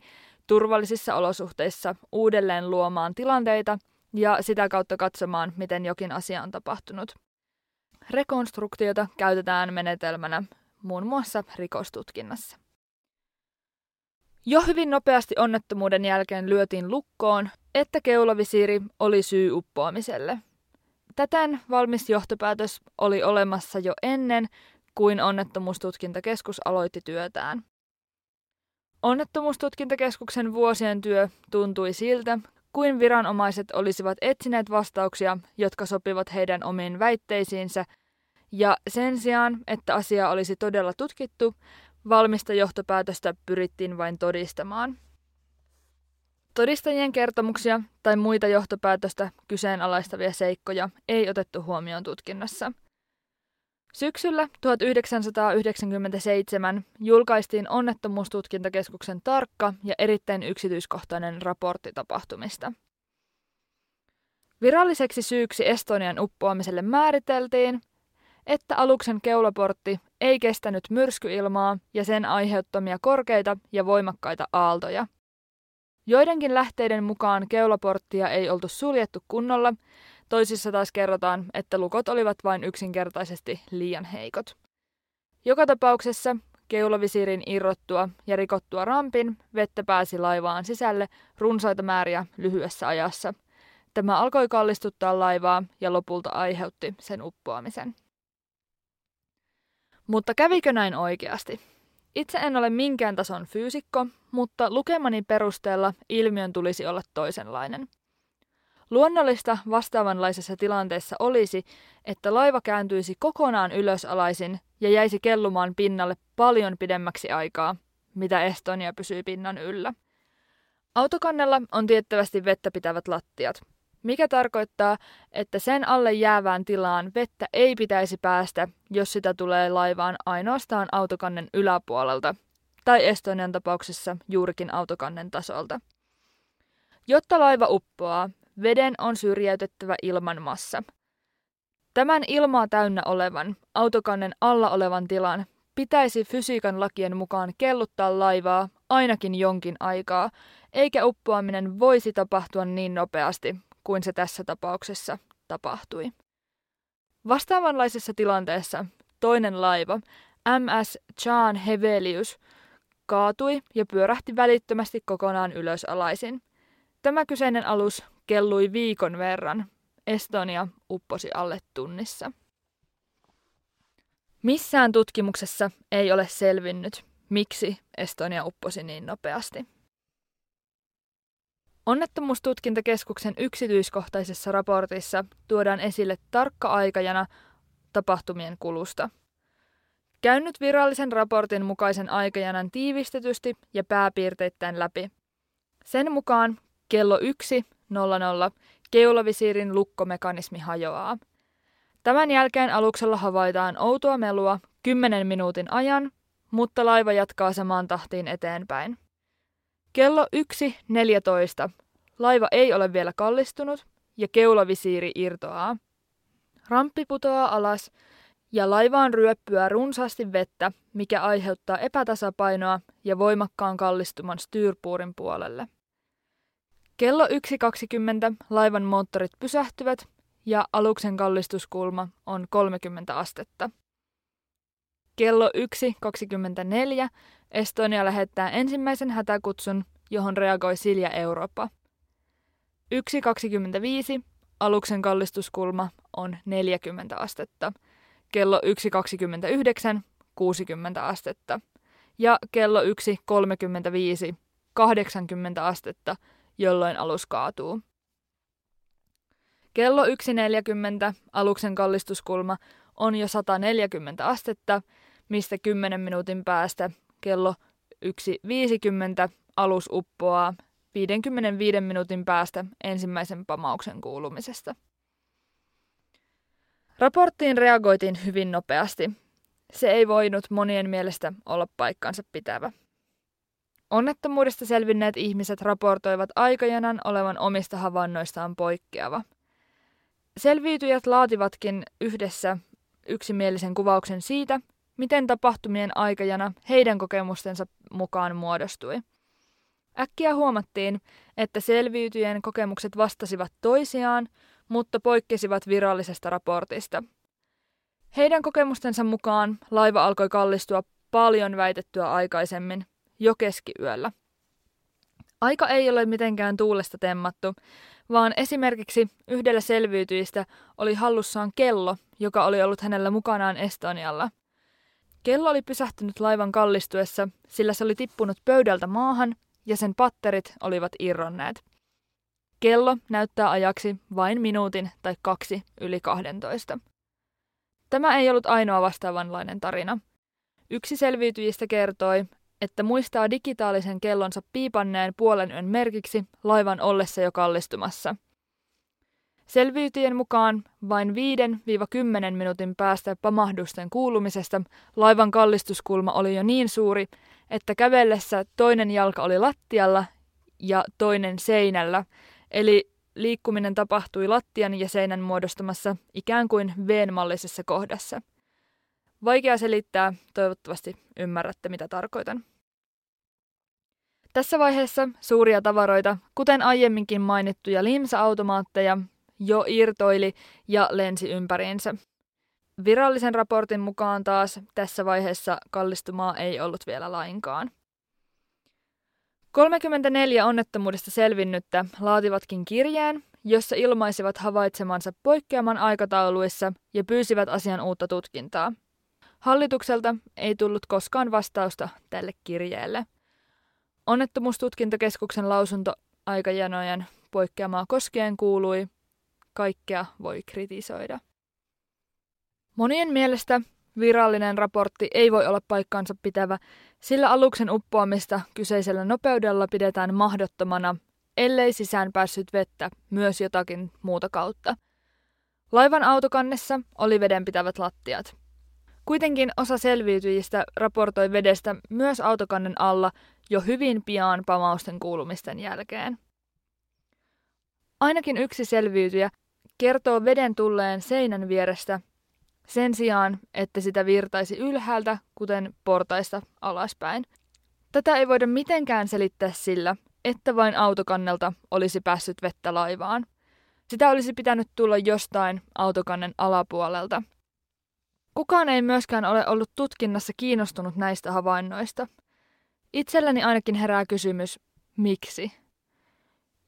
turvallisissa olosuhteissa uudelleen luomaan tilanteita ja sitä kautta katsomaan, miten jokin asia on tapahtunut. Rekonstruktiota käytetään menetelmänä muun muassa rikostutkinnassa. Jo hyvin nopeasti onnettomuuden jälkeen lyötiin lukkoon, että keulavisiiri oli syy uppoamiselle – Täten valmis johtopäätös oli olemassa jo ennen kuin onnettomuustutkintakeskus aloitti työtään. Onnettomuustutkintakeskuksen vuosien työ tuntui siltä, kuin viranomaiset olisivat etsineet vastauksia, jotka sopivat heidän omiin väitteisiinsä, ja sen sijaan, että asia olisi todella tutkittu, valmista johtopäätöstä pyrittiin vain todistamaan. Todistajien kertomuksia tai muita johtopäätöstä kyseenalaistavia seikkoja ei otettu huomioon tutkinnassa. Syksyllä 1997 julkaistiin onnettomuustutkintakeskuksen tarkka ja erittäin yksityiskohtainen raportti tapahtumista. Viralliseksi syyksi Estonian uppoamiselle määriteltiin, että aluksen keulaportti ei kestänyt myrskyilmaa ja sen aiheuttamia korkeita ja voimakkaita aaltoja – Joidenkin lähteiden mukaan keulaporttia ei oltu suljettu kunnolla, toisissa taas kerrotaan, että lukot olivat vain yksinkertaisesti liian heikot. Joka tapauksessa keulavisirin irrottua ja rikottua rampin vettä pääsi laivaan sisälle runsaita määriä lyhyessä ajassa. Tämä alkoi kallistuttaa laivaa ja lopulta aiheutti sen uppoamisen. Mutta kävikö näin oikeasti? Itse en ole minkään tason fyysikko, mutta lukemani perusteella ilmiön tulisi olla toisenlainen. Luonnollista vastaavanlaisessa tilanteessa olisi, että laiva kääntyisi kokonaan ylösalaisin ja jäisi kellumaan pinnalle paljon pidemmäksi aikaa, mitä Estonia pysyy pinnan yllä. Autokannella on tiettävästi vettä pitävät lattiat, mikä tarkoittaa, että sen alle jäävään tilaan vettä ei pitäisi päästä, jos sitä tulee laivaan ainoastaan autokannen yläpuolelta, tai Estonian tapauksessa juurikin autokannen tasolta. Jotta laiva uppoaa, veden on syrjäytettävä ilman massa. Tämän ilmaa täynnä olevan, autokannen alla olevan tilan pitäisi fysiikan lakien mukaan kelluttaa laivaa ainakin jonkin aikaa, eikä uppoaminen voisi tapahtua niin nopeasti kuin se tässä tapauksessa tapahtui. Vastaavanlaisessa tilanteessa toinen laiva, MS Chan Hevelius, kaatui ja pyörähti välittömästi kokonaan ylösalaisin. Tämä kyseinen alus kellui viikon verran. Estonia upposi alle tunnissa. Missään tutkimuksessa ei ole selvinnyt, miksi Estonia upposi niin nopeasti. Onnettomuustutkintakeskuksen yksityiskohtaisessa raportissa tuodaan esille tarkka aikajana tapahtumien kulusta. Käynyt virallisen raportin mukaisen aikajanan tiivistetysti ja pääpiirteittäin läpi. Sen mukaan kello 1.00 keulavisiirin lukkomekanismi hajoaa. Tämän jälkeen aluksella havaitaan outoa melua 10 minuutin ajan, mutta laiva jatkaa samaan tahtiin eteenpäin. Kello 1.14. Laiva ei ole vielä kallistunut ja keulavisiiri irtoaa. Ramppi putoaa alas ja laivaan ryöppyä runsaasti vettä, mikä aiheuttaa epätasapainoa ja voimakkaan kallistuman styrpuurin puolelle. Kello 1.20 laivan moottorit pysähtyvät ja aluksen kallistuskulma on 30 astetta. Kello 1.24 Estonia lähettää ensimmäisen hätäkutsun, johon reagoi Silja Eurooppa. 1.25 aluksen kallistuskulma on 40 astetta. Kello 1.29 60 astetta. Ja kello 1.35 80 astetta, jolloin alus kaatuu. Kello 1.40 aluksen kallistuskulma on jo 140 astetta, mistä 10 minuutin päästä kello 1.50 alus uppoaa 55 minuutin päästä ensimmäisen pamauksen kuulumisesta. Raporttiin reagoitiin hyvin nopeasti. Se ei voinut monien mielestä olla paikkansa pitävä. Onnettomuudesta selvinneet ihmiset raportoivat aikajanan olevan omista havainnoistaan poikkeava. Selviytyjät laativatkin yhdessä yksimielisen kuvauksen siitä, miten tapahtumien aikajana heidän kokemustensa mukaan muodostui. Äkkiä huomattiin, että selviytyjen kokemukset vastasivat toisiaan, mutta poikkesivat virallisesta raportista. Heidän kokemustensa mukaan laiva alkoi kallistua paljon väitettyä aikaisemmin, jo keskiyöllä. Aika ei ole mitenkään tuulesta temmattu, vaan esimerkiksi yhdellä selviytyjistä oli hallussaan kello, joka oli ollut hänellä mukanaan Estonialla – Kello oli pysähtynyt laivan kallistuessa, sillä se oli tippunut pöydältä maahan ja sen patterit olivat irronneet. Kello näyttää ajaksi vain minuutin tai kaksi yli 12. Tämä ei ollut ainoa vastaavanlainen tarina. Yksi selviytyjistä kertoi, että muistaa digitaalisen kellonsa piipanneen puolen yön merkiksi laivan ollessa jo kallistumassa. Selviytyjen mukaan vain 5-10 minuutin päästä pamahdusten kuulumisesta laivan kallistuskulma oli jo niin suuri, että kävellessä toinen jalka oli lattialla ja toinen seinällä, eli liikkuminen tapahtui lattian ja seinän muodostamassa ikään kuin V-mallisessa kohdassa. Vaikea selittää, toivottavasti ymmärrätte mitä tarkoitan. Tässä vaiheessa suuria tavaroita, kuten aiemminkin mainittuja limsa-automaatteja, jo irtoili ja lensi ympäriinsä. Virallisen raportin mukaan taas tässä vaiheessa kallistumaa ei ollut vielä lainkaan. 34 onnettomuudesta selvinnyttä laativatkin kirjeen, jossa ilmaisivat havaitsemansa poikkeaman aikatauluissa ja pyysivät asian uutta tutkintaa. Hallitukselta ei tullut koskaan vastausta tälle kirjeelle. Onnettomuustutkintakeskuksen lausunto aikajanojen poikkeamaa koskien kuului, kaikkea voi kritisoida. Monien mielestä virallinen raportti ei voi olla paikkaansa pitävä, sillä aluksen uppoamista kyseisellä nopeudella pidetään mahdottomana, ellei sisään päässyt vettä myös jotakin muuta kautta. Laivan autokannessa oli vedenpitävät lattiat. Kuitenkin osa selviytyjistä raportoi vedestä myös autokannen alla jo hyvin pian pamausten kuulumisten jälkeen. Ainakin yksi selviytyjä kertoo veden tulleen seinän vierestä sen sijaan, että sitä virtaisi ylhäältä, kuten portaista alaspäin. Tätä ei voida mitenkään selittää sillä, että vain autokannelta olisi päässyt vettä laivaan. Sitä olisi pitänyt tulla jostain autokannen alapuolelta. Kukaan ei myöskään ole ollut tutkinnassa kiinnostunut näistä havainnoista. Itselläni ainakin herää kysymys, miksi?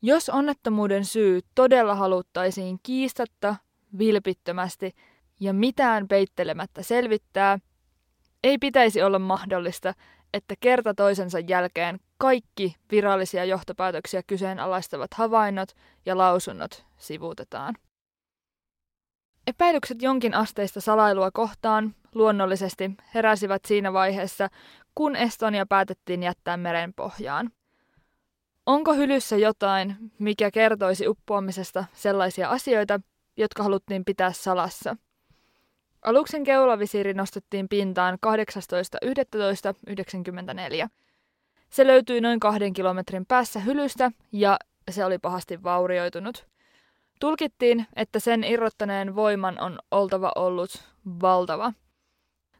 Jos onnettomuuden syy todella haluttaisiin kiistatta, vilpittömästi ja mitään peittelemättä selvittää, ei pitäisi olla mahdollista, että kerta toisensa jälkeen kaikki virallisia johtopäätöksiä kyseenalaistavat havainnot ja lausunnot sivuutetaan. Epäilykset jonkin asteista salailua kohtaan luonnollisesti heräsivät siinä vaiheessa, kun Estonia päätettiin jättää meren pohjaan. Onko hylyssä jotain, mikä kertoisi uppoamisesta sellaisia asioita, jotka haluttiin pitää salassa? Aluksen keulavisiiri nostettiin pintaan 18.11.1994. Se löytyi noin kahden kilometrin päässä hylystä ja se oli pahasti vaurioitunut. Tulkittiin, että sen irrottaneen voiman on oltava ollut valtava.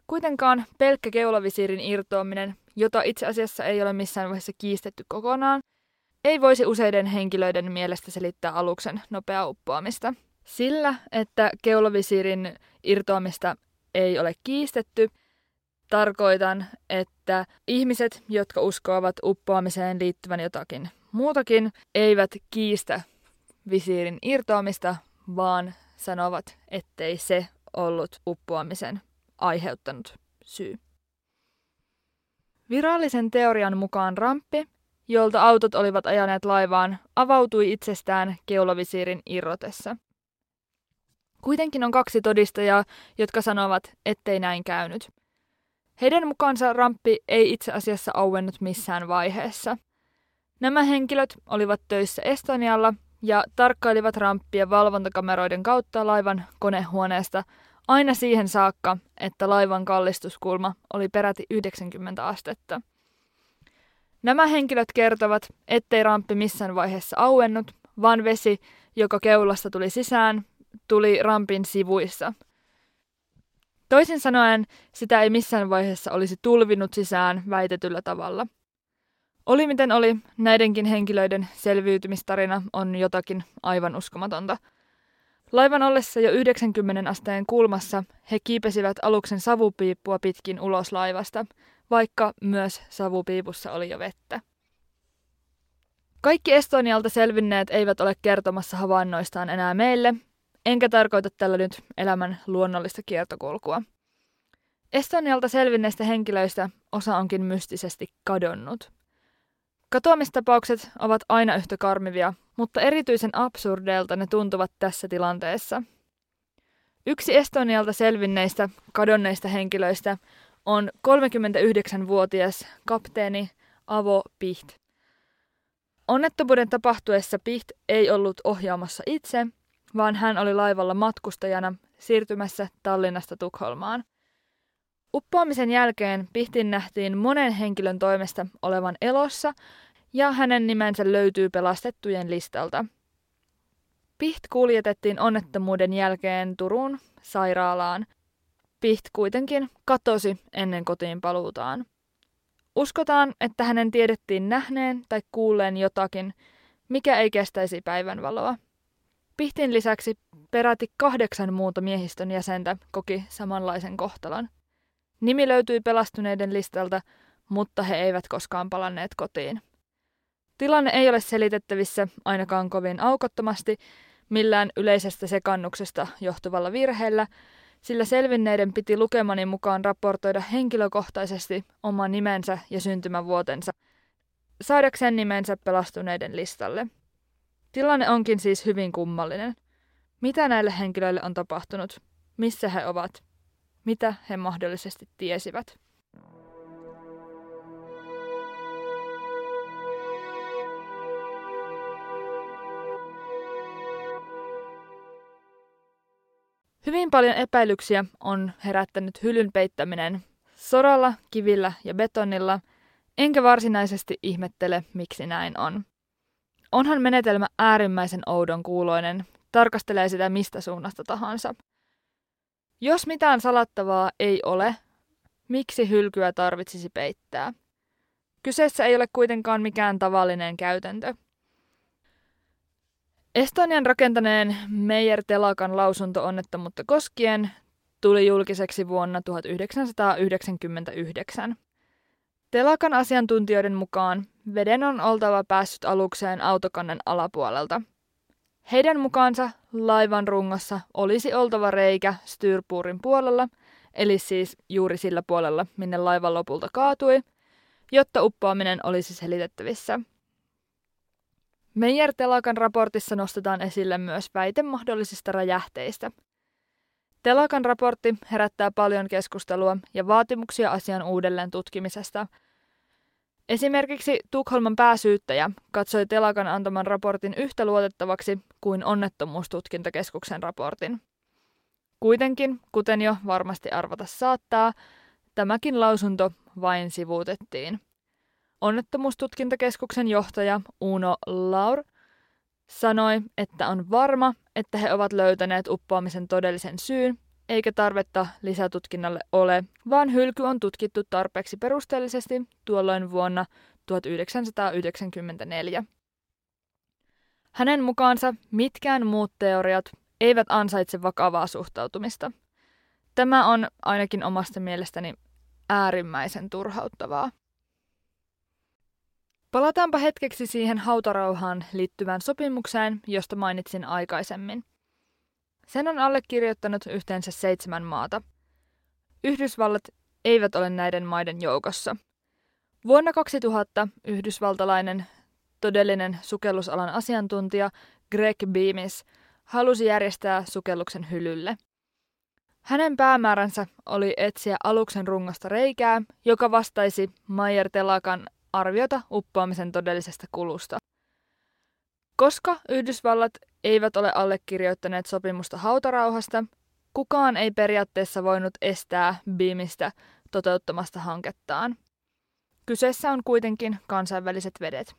Kuitenkaan pelkkä keulavisiirin irtoaminen, jota itse asiassa ei ole missään vaiheessa kiistetty kokonaan, ei voisi useiden henkilöiden mielestä selittää aluksen nopeaa uppoamista. Sillä, että keulavisiirin irtoamista ei ole kiistetty, tarkoitan, että ihmiset, jotka uskovat uppoamiseen liittyvän jotakin muutakin, eivät kiistä visiirin irtoamista, vaan sanovat, ettei se ollut uppoamisen aiheuttanut syy. Virallisen teorian mukaan ramppi, jolta autot olivat ajaneet laivaan, avautui itsestään keulavisiirin irrotessa. Kuitenkin on kaksi todistajaa, jotka sanovat, ettei näin käynyt. Heidän mukaansa ramppi ei itse asiassa auennut missään vaiheessa. Nämä henkilöt olivat töissä Estonialla ja tarkkailivat ramppia valvontakameroiden kautta laivan konehuoneesta aina siihen saakka, että laivan kallistuskulma oli peräti 90 astetta. Nämä henkilöt kertovat, ettei ramppi missään vaiheessa auennut, vaan vesi, joka keulasta tuli sisään, tuli rampin sivuissa. Toisin sanoen, sitä ei missään vaiheessa olisi tulvinut sisään väitetyllä tavalla. Oli miten oli, näidenkin henkilöiden selviytymistarina on jotakin aivan uskomatonta. Laivan ollessa jo 90 asteen kulmassa he kiipesivät aluksen savupiippua pitkin ulos laivasta, vaikka myös savupiipussa oli jo vettä. Kaikki Estonialta selvinneet eivät ole kertomassa havainnoistaan enää meille, enkä tarkoita tällä nyt elämän luonnollista kiertokulkua. Estonialta selvinneistä henkilöistä osa onkin mystisesti kadonnut. Katoamistapaukset ovat aina yhtä karmivia, mutta erityisen absurdeilta ne tuntuvat tässä tilanteessa. Yksi Estonialta selvinneistä kadonneista henkilöistä on 39-vuotias kapteeni Avo Piht. Onnettomuuden tapahtuessa Piht ei ollut ohjaamassa itse, vaan hän oli laivalla matkustajana siirtymässä Tallinnasta Tukholmaan. Uppoamisen jälkeen Pihtin nähtiin monen henkilön toimesta olevan elossa ja hänen nimensä löytyy pelastettujen listalta. Piht kuljetettiin onnettomuuden jälkeen Turun sairaalaan. Piht kuitenkin katosi ennen kotiin paluutaan. Uskotaan, että hänen tiedettiin nähneen tai kuulleen jotakin, mikä ei kestäisi päivänvaloa. Pihtin lisäksi peräti kahdeksan muuta miehistön jäsentä koki samanlaisen kohtalon. Nimi löytyi pelastuneiden listalta, mutta he eivät koskaan palanneet kotiin. Tilanne ei ole selitettävissä ainakaan kovin aukottomasti millään yleisestä sekannuksesta johtuvalla virheellä, sillä selvinneiden piti lukemani mukaan raportoida henkilökohtaisesti oman nimensä ja syntymävuotensa, saadakseen nimensä pelastuneiden listalle. Tilanne onkin siis hyvin kummallinen. Mitä näille henkilöille on tapahtunut? Missä he ovat? Mitä he mahdollisesti tiesivät? Hyvin paljon epäilyksiä on herättänyt hylyn peittäminen soralla, kivillä ja betonilla, enkä varsinaisesti ihmettele, miksi näin on. Onhan menetelmä äärimmäisen oudon kuuloinen, tarkastelee sitä mistä suunnasta tahansa. Jos mitään salattavaa ei ole, miksi hylkyä tarvitsisi peittää? Kyseessä ei ole kuitenkaan mikään tavallinen käytäntö – Estonian rakentaneen Meijer Telakan lausunto onnettomuutta koskien tuli julkiseksi vuonna 1999. Telakan asiantuntijoiden mukaan veden on oltava päässyt alukseen autokannen alapuolelta. Heidän mukaansa laivan rungossa olisi oltava reikä styrpuurin puolella, eli siis juuri sillä puolella, minne laiva lopulta kaatui, jotta uppoaminen olisi selitettävissä – Meijer Telakan raportissa nostetaan esille myös väite mahdollisista räjähteistä. Telakan raportti herättää paljon keskustelua ja vaatimuksia asian uudelleen tutkimisesta. Esimerkiksi Tukholman pääsyyttäjä katsoi Telakan antaman raportin yhtä luotettavaksi kuin onnettomuustutkintakeskuksen raportin. Kuitenkin, kuten jo varmasti arvata saattaa, tämäkin lausunto vain sivuutettiin. Onnettomuustutkintakeskuksen johtaja Uno Laur sanoi, että on varma, että he ovat löytäneet uppoamisen todellisen syyn, eikä tarvetta lisätutkinnalle ole, vaan hylky on tutkittu tarpeeksi perusteellisesti tuolloin vuonna 1994. Hänen mukaansa mitkään muut teoriat eivät ansaitse vakavaa suhtautumista. Tämä on ainakin omasta mielestäni äärimmäisen turhauttavaa. Palataanpa hetkeksi siihen hautarauhaan liittyvään sopimukseen, josta mainitsin aikaisemmin. Sen on allekirjoittanut yhteensä seitsemän maata. Yhdysvallat eivät ole näiden maiden joukossa. Vuonna 2000 yhdysvaltalainen todellinen sukellusalan asiantuntija Greg Beamis halusi järjestää sukelluksen hylylle. Hänen päämääränsä oli etsiä aluksen rungosta reikää, joka vastaisi Mayer Telakan arviota uppoamisen todellisesta kulusta. Koska Yhdysvallat eivät ole allekirjoittaneet sopimusta hautarauhasta, kukaan ei periaatteessa voinut estää Beamista toteuttamasta hankettaan. Kyseessä on kuitenkin kansainväliset vedet.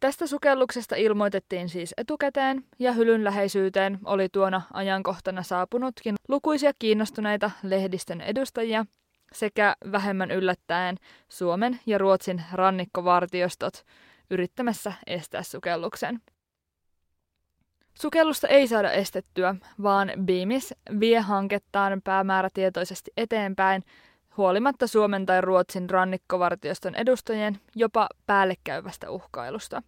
Tästä sukelluksesta ilmoitettiin siis etukäteen, ja hylyn läheisyyteen oli tuona ajankohtana saapunutkin lukuisia kiinnostuneita lehdistön edustajia, sekä vähemmän yllättäen Suomen ja Ruotsin rannikkovartiostot yrittämässä estää sukelluksen. Sukellusta ei saada estettyä, vaan Beamis vie hankettaan päämäärätietoisesti eteenpäin huolimatta Suomen tai Ruotsin rannikkovartioston edustajien jopa päällekäyvästä uhkailusta.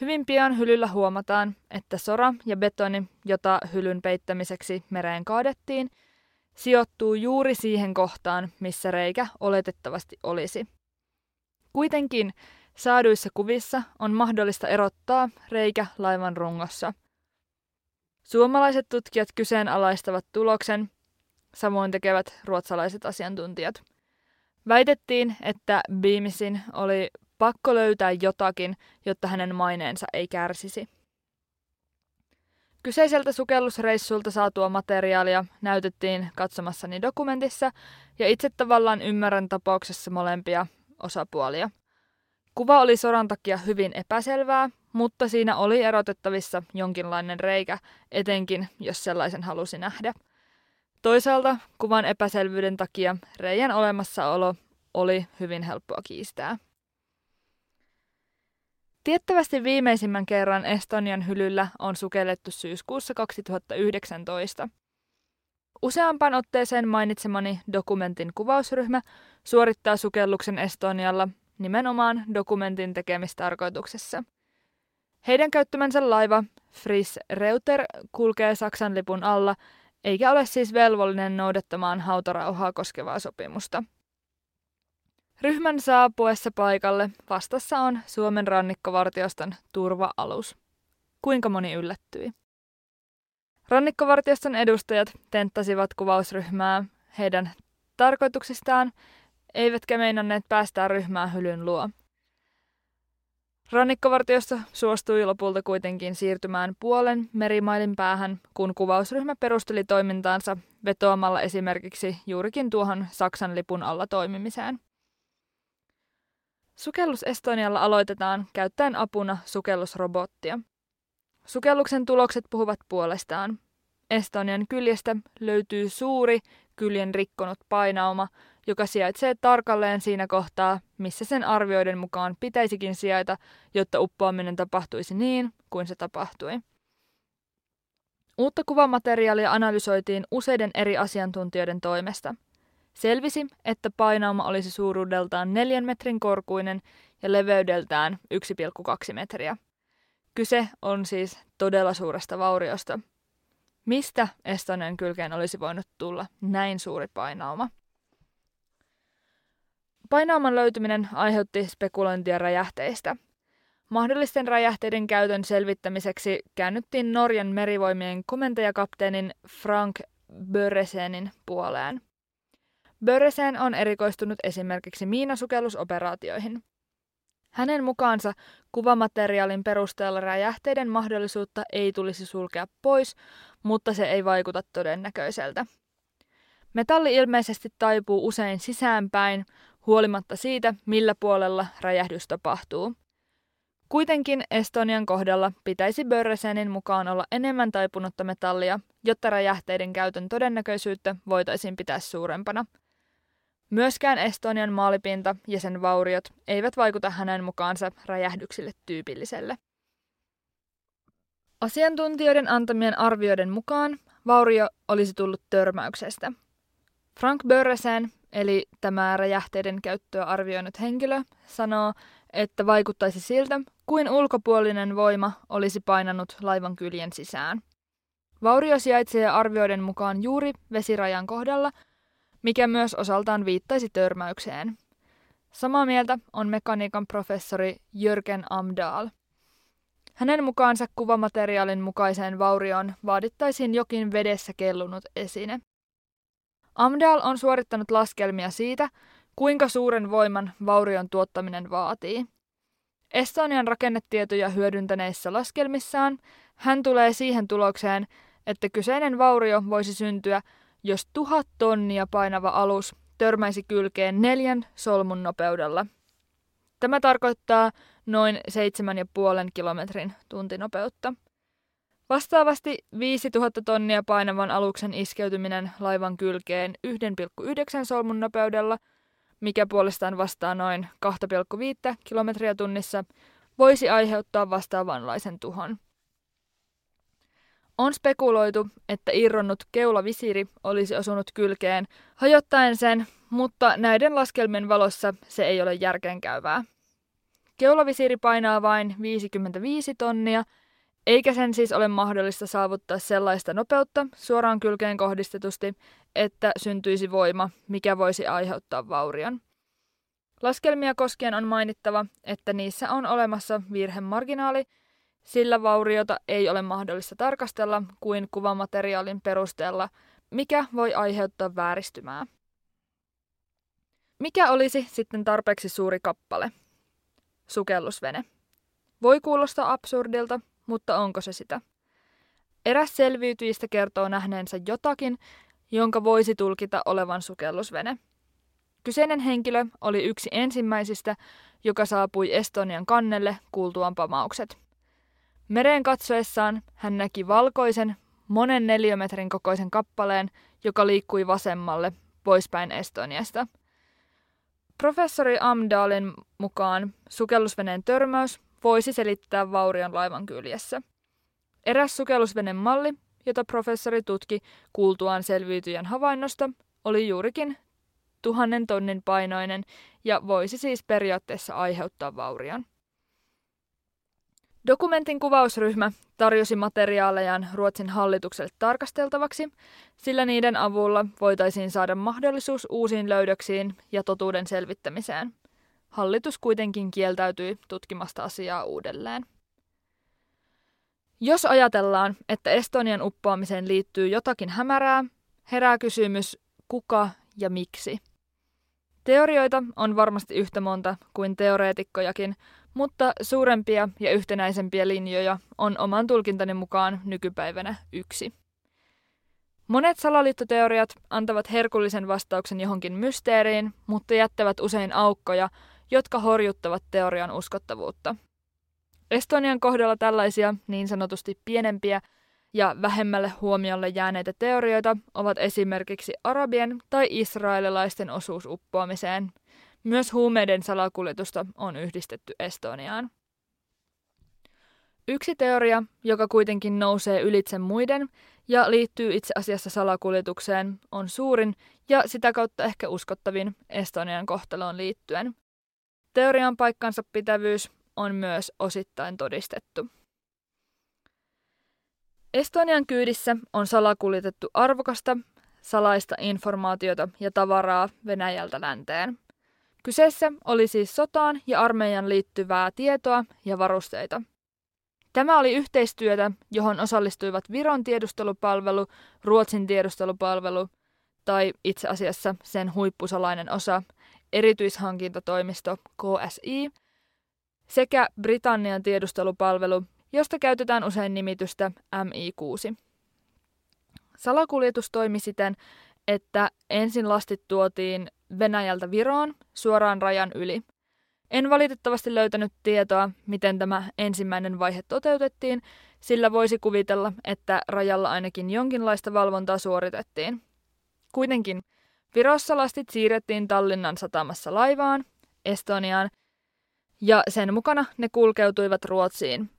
Hyvin pian hylyllä huomataan, että sora ja betoni, jota hylyn peittämiseksi mereen kaadettiin – sijoittuu juuri siihen kohtaan, missä reikä oletettavasti olisi. Kuitenkin saaduissa kuvissa on mahdollista erottaa reikä laivan rungossa. Suomalaiset tutkijat kyseenalaistavat tuloksen, samoin tekevät ruotsalaiset asiantuntijat. Väitettiin, että Beamisin oli pakko löytää jotakin, jotta hänen maineensa ei kärsisi. Kyseiseltä sukellusreissulta saatua materiaalia näytettiin katsomassani dokumentissa, ja itse tavallaan ymmärrän tapauksessa molempia osapuolia. Kuva oli soran takia hyvin epäselvää, mutta siinä oli erotettavissa jonkinlainen reikä, etenkin jos sellaisen halusi nähdä. Toisaalta kuvan epäselvyyden takia reijän olemassaolo oli hyvin helppoa kiistää. Tiettävästi viimeisimmän kerran Estonian hylyllä on sukellettu syyskuussa 2019. Useampaan otteeseen mainitsemani dokumentin kuvausryhmä suorittaa sukelluksen Estonialla nimenomaan dokumentin tekemistarkoituksessa. Heidän käyttämänsä laiva Fris Reuter kulkee Saksan lipun alla, eikä ole siis velvollinen noudattamaan hautarauhaa koskevaa sopimusta. Ryhmän saapuessa paikalle vastassa on Suomen rannikkovartioston turva-alus. Kuinka moni yllättyi? Rannikkovartioston edustajat tenttasivat kuvausryhmää heidän tarkoituksistaan, eivätkä meinanneet päästää ryhmää hylyn luo. Rannikkovartiosto suostui lopulta kuitenkin siirtymään puolen merimailin päähän, kun kuvausryhmä perusteli toimintaansa vetoamalla esimerkiksi juurikin tuohon Saksan lipun alla toimimiseen. Sukellus Estonialla aloitetaan käyttäen apuna sukellusrobottia. Sukelluksen tulokset puhuvat puolestaan. Estonian kyljestä löytyy suuri kyljen rikkonut painauma, joka sijaitsee tarkalleen siinä kohtaa, missä sen arvioiden mukaan pitäisikin sijaita, jotta uppoaminen tapahtuisi niin kuin se tapahtui. Uutta kuvamateriaalia analysoitiin useiden eri asiantuntijoiden toimesta – Selvisi, että painauma olisi suuruudeltaan 4 metrin korkuinen ja leveydeltään 1,2 metriä. Kyse on siis todella suuresta vauriosta. Mistä Estonian kylkeen olisi voinut tulla näin suuri painauma? Painauman löytyminen aiheutti spekulointia räjähteistä. Mahdollisten räjähteiden käytön selvittämiseksi käännyttiin Norjan merivoimien komentajakapteenin Frank Böresenin puoleen. Börresen on erikoistunut esimerkiksi miinasukellusoperaatioihin. Hänen mukaansa kuvamateriaalin perusteella räjähteiden mahdollisuutta ei tulisi sulkea pois, mutta se ei vaikuta todennäköiseltä. Metalli ilmeisesti taipuu usein sisäänpäin, huolimatta siitä, millä puolella räjähdys tapahtuu. Kuitenkin Estonian kohdalla pitäisi Börresenin mukaan olla enemmän taipunutta metallia, jotta räjähteiden käytön todennäköisyyttä voitaisiin pitää suurempana – Myöskään Estonian maalipinta ja sen vauriot eivät vaikuta hänen mukaansa räjähdyksille tyypilliselle. Asiantuntijoiden antamien arvioiden mukaan vaurio olisi tullut törmäyksestä. Frank Börresen, eli tämä räjähteiden käyttöä arvioinut henkilö, sanoo, että vaikuttaisi siltä, kuin ulkopuolinen voima olisi painanut laivan kyljen sisään. Vaurio sijaitsee arvioiden mukaan juuri vesirajan kohdalla – mikä myös osaltaan viittaisi törmäykseen. Samaa mieltä on mekaniikan professori Jörgen Amdahl. Hänen mukaansa kuvamateriaalin mukaiseen vaurioon vaadittaisiin jokin vedessä kellunut esine. Amdahl on suorittanut laskelmia siitä, kuinka suuren voiman vaurion tuottaminen vaatii. Estonian rakennetietoja hyödyntäneissä laskelmissaan hän tulee siihen tulokseen, että kyseinen vaurio voisi syntyä jos tuhat tonnia painava alus törmäisi kylkeen neljän solmun nopeudella. Tämä tarkoittaa noin 7,5 kilometrin tuntinopeutta. Vastaavasti 5000 tonnia painavan aluksen iskeytyminen laivan kylkeen 1,9 solmun nopeudella, mikä puolestaan vastaa noin 2,5 kilometriä tunnissa, voisi aiheuttaa vastaavanlaisen tuhon. On spekuloitu, että irronnut keulavisiri olisi osunut kylkeen hajottaen sen, mutta näiden laskelmien valossa se ei ole järkeenkäyvää. Keulavisiiri painaa vain 55 tonnia, eikä sen siis ole mahdollista saavuttaa sellaista nopeutta suoraan kylkeen kohdistetusti, että syntyisi voima, mikä voisi aiheuttaa vaurion. Laskelmia koskien on mainittava, että niissä on olemassa virhemarginaali, sillä vauriota ei ole mahdollista tarkastella kuin kuvamateriaalin perusteella mikä voi aiheuttaa vääristymää. Mikä olisi sitten tarpeeksi suuri kappale? Sukellusvene. Voi kuulostaa absurdilta, mutta onko se sitä? Eräs selviytyjistä kertoo nähneensä jotakin, jonka voisi tulkita olevan sukellusvene. Kyseinen henkilö oli yksi ensimmäisistä, joka saapui Estonian kannelle kuultuaan pamaukset. Mereen katsoessaan hän näki valkoisen, monen neliömetrin kokoisen kappaleen, joka liikkui vasemmalle poispäin Estoniasta. Professori Amdalin mukaan sukellusveneen törmäys voisi selittää vaurion laivan kyljessä. Eräs sukellusvenen malli, jota professori tutki kuultuaan selviytyjän havainnosta, oli juurikin tuhannen tonnin painoinen ja voisi siis periaatteessa aiheuttaa vaurion. Dokumentin kuvausryhmä tarjosi materiaalejaan Ruotsin hallitukselle tarkasteltavaksi, sillä niiden avulla voitaisiin saada mahdollisuus uusiin löydöksiin ja totuuden selvittämiseen. Hallitus kuitenkin kieltäytyi tutkimasta asiaa uudelleen. Jos ajatellaan, että Estonian uppoamiseen liittyy jotakin hämärää, herää kysymys kuka ja miksi. Teorioita on varmasti yhtä monta kuin teoreetikkojakin, mutta suurempia ja yhtenäisempiä linjoja on oman tulkintani mukaan nykypäivänä yksi. Monet salaliittoteoriat antavat herkullisen vastauksen johonkin mysteeriin, mutta jättävät usein aukkoja, jotka horjuttavat teorian uskottavuutta. Estonian kohdalla tällaisia niin sanotusti pienempiä ja vähemmälle huomiolle jääneitä teorioita ovat esimerkiksi arabien tai israelilaisten osuus uppoamiseen. Myös huumeiden salakuljetusta on yhdistetty Estoniaan. Yksi teoria, joka kuitenkin nousee ylitse muiden ja liittyy itse asiassa salakuljetukseen, on suurin ja sitä kautta ehkä uskottavin Estonian kohtaloon liittyen. Teorian paikkansa pitävyys on myös osittain todistettu. Estonian kyydissä on salakuljetettu arvokasta, salaista informaatiota ja tavaraa Venäjältä länteen. Kyseessä oli siis sotaan ja armeijan liittyvää tietoa ja varusteita. Tämä oli yhteistyötä, johon osallistuivat Viron tiedustelupalvelu, Ruotsin tiedustelupalvelu tai itse asiassa sen huippusalainen osa, erityishankintatoimisto KSI, sekä Britannian tiedustelupalvelu josta käytetään usein nimitystä MI6. Salakuljetus toimi siten, että ensin lastit tuotiin Venäjältä Viroon suoraan rajan yli. En valitettavasti löytänyt tietoa, miten tämä ensimmäinen vaihe toteutettiin, sillä voisi kuvitella, että rajalla ainakin jonkinlaista valvontaa suoritettiin. Kuitenkin Virossa lastit siirrettiin Tallinnan satamassa laivaan, Estoniaan, ja sen mukana ne kulkeutuivat Ruotsiin,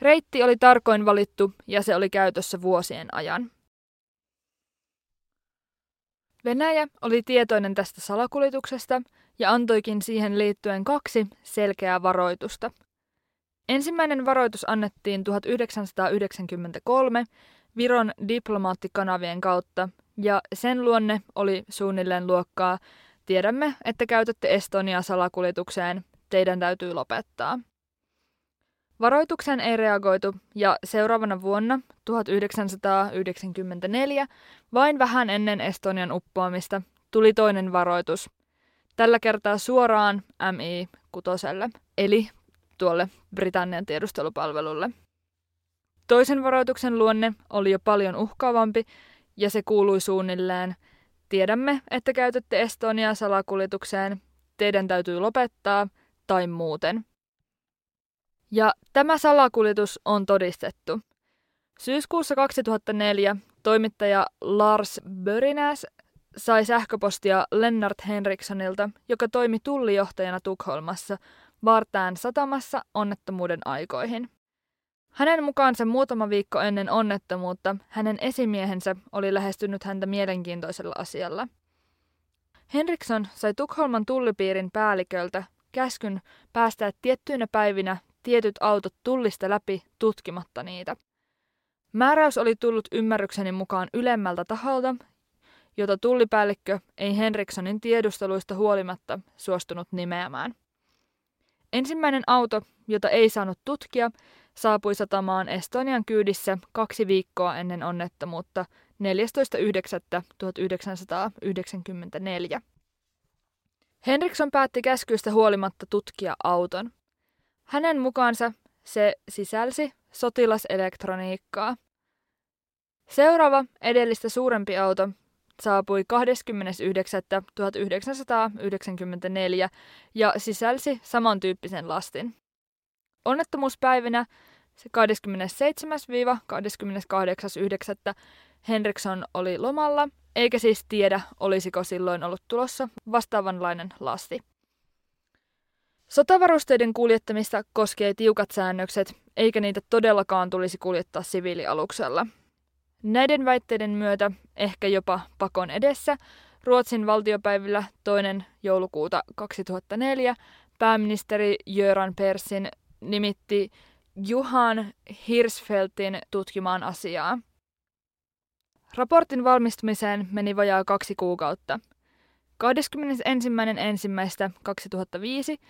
Reitti oli tarkoin valittu ja se oli käytössä vuosien ajan. Venäjä oli tietoinen tästä salakuljetuksesta ja antoikin siihen liittyen kaksi selkeää varoitusta. Ensimmäinen varoitus annettiin 1993 Viron diplomaattikanavien kautta ja sen luonne oli suunnilleen luokkaa Tiedämme, että käytätte Estonia salakuljetukseen. Teidän täytyy lopettaa. Varoituksen ei reagoitu ja seuraavana vuonna 1994, vain vähän ennen Estonian uppoamista, tuli toinen varoitus. Tällä kertaa suoraan MI6, eli tuolle Britannian tiedustelupalvelulle. Toisen varoituksen luonne oli jo paljon uhkaavampi ja se kuului suunnilleen Tiedämme, että käytätte Estoniaa salakuljetukseen. Teidän täytyy lopettaa tai muuten – ja tämä salakuljetus on todistettu. Syyskuussa 2004 toimittaja Lars Börinäs sai sähköpostia Lennart Henrikssonilta, joka toimi tullijohtajana Tukholmassa Vartään satamassa onnettomuuden aikoihin. Hänen mukaansa muutama viikko ennen onnettomuutta hänen esimiehensä oli lähestynyt häntä mielenkiintoisella asialla. Henriksson sai Tukholman tullipiirin päälliköltä käskyn päästää tiettyinä päivinä tietyt autot tullista läpi tutkimatta niitä. Määräys oli tullut ymmärrykseni mukaan ylemmältä taholta, jota tullipäällikkö ei Henrikssonin tiedusteluista huolimatta suostunut nimeämään. Ensimmäinen auto, jota ei saanut tutkia, saapui satamaan Estonian kyydissä kaksi viikkoa ennen onnettomuutta 14.9.1994. Henriksson päätti käskyistä huolimatta tutkia auton. Hänen mukaansa se sisälsi sotilaselektroniikkaa. Seuraava edellistä suurempi auto saapui 29.1994 ja sisälsi samantyyppisen lastin. Onnettomuuspäivinä se 27-28.9. Henriksson oli lomalla, eikä siis tiedä, olisiko silloin ollut tulossa vastaavanlainen lasti. Sotavarusteiden kuljettamista koskee tiukat säännökset, eikä niitä todellakaan tulisi kuljettaa siviilialuksella. Näiden väitteiden myötä, ehkä jopa pakon edessä, Ruotsin valtiopäivillä toinen joulukuuta 2004 pääministeri Jöran Persin nimitti Juhan Hirsfeltin tutkimaan asiaa. Raportin valmistumiseen meni vajaa kaksi kuukautta. 21.1.2005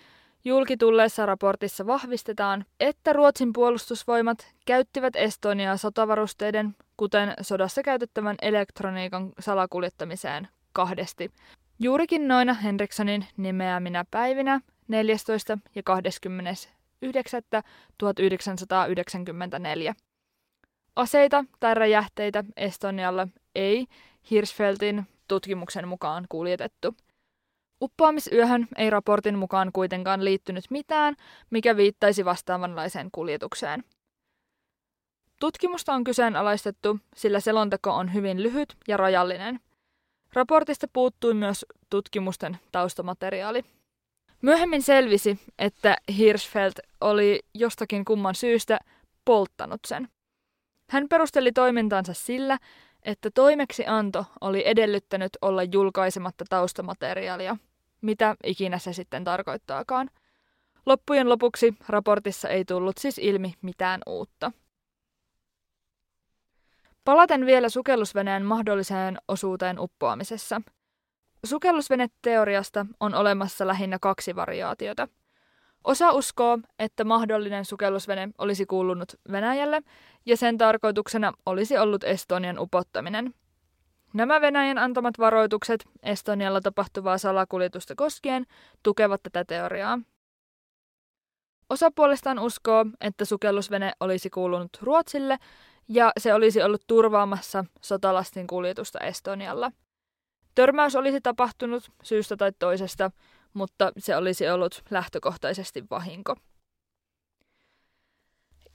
julkitulleessa raportissa vahvistetaan, että Ruotsin puolustusvoimat käyttivät Estoniaa sotavarusteiden, kuten sodassa käytettävän elektroniikan salakuljettamiseen kahdesti. Juurikin noina Henrikssonin nimeäminä päivinä 14. ja 20. 1994. Aseita tai räjähteitä Estonialle ei Hirschfeldin tutkimuksen mukaan kuljetettu. Uppoamisyöhön ei raportin mukaan kuitenkaan liittynyt mitään, mikä viittaisi vastaavanlaiseen kuljetukseen. Tutkimusta on kyseenalaistettu, sillä selonteko on hyvin lyhyt ja rajallinen. Raportista puuttui myös tutkimusten taustamateriaali. Myöhemmin selvisi, että Hirschfeld oli jostakin kumman syystä polttanut sen. Hän perusteli toimintansa sillä, että toimeksianto oli edellyttänyt olla julkaisematta taustamateriaalia, mitä ikinä se sitten tarkoittaakaan. Loppujen lopuksi raportissa ei tullut siis ilmi mitään uutta. Palaten vielä sukellusveneen mahdolliseen osuuteen uppoamisessa – Sukellusveneteoriasta on olemassa lähinnä kaksi variaatiota. Osa uskoo, että mahdollinen sukellusvene olisi kuulunut Venäjälle ja sen tarkoituksena olisi ollut Estonian upottaminen. Nämä Venäjän antamat varoitukset Estonialla tapahtuvaa salakuljetusta koskien tukevat tätä teoriaa. Osa puolestaan uskoo, että sukellusvene olisi kuulunut Ruotsille ja se olisi ollut turvaamassa sotalastin kuljetusta Estonialla – Törmäys olisi tapahtunut syystä tai toisesta, mutta se olisi ollut lähtökohtaisesti vahinko.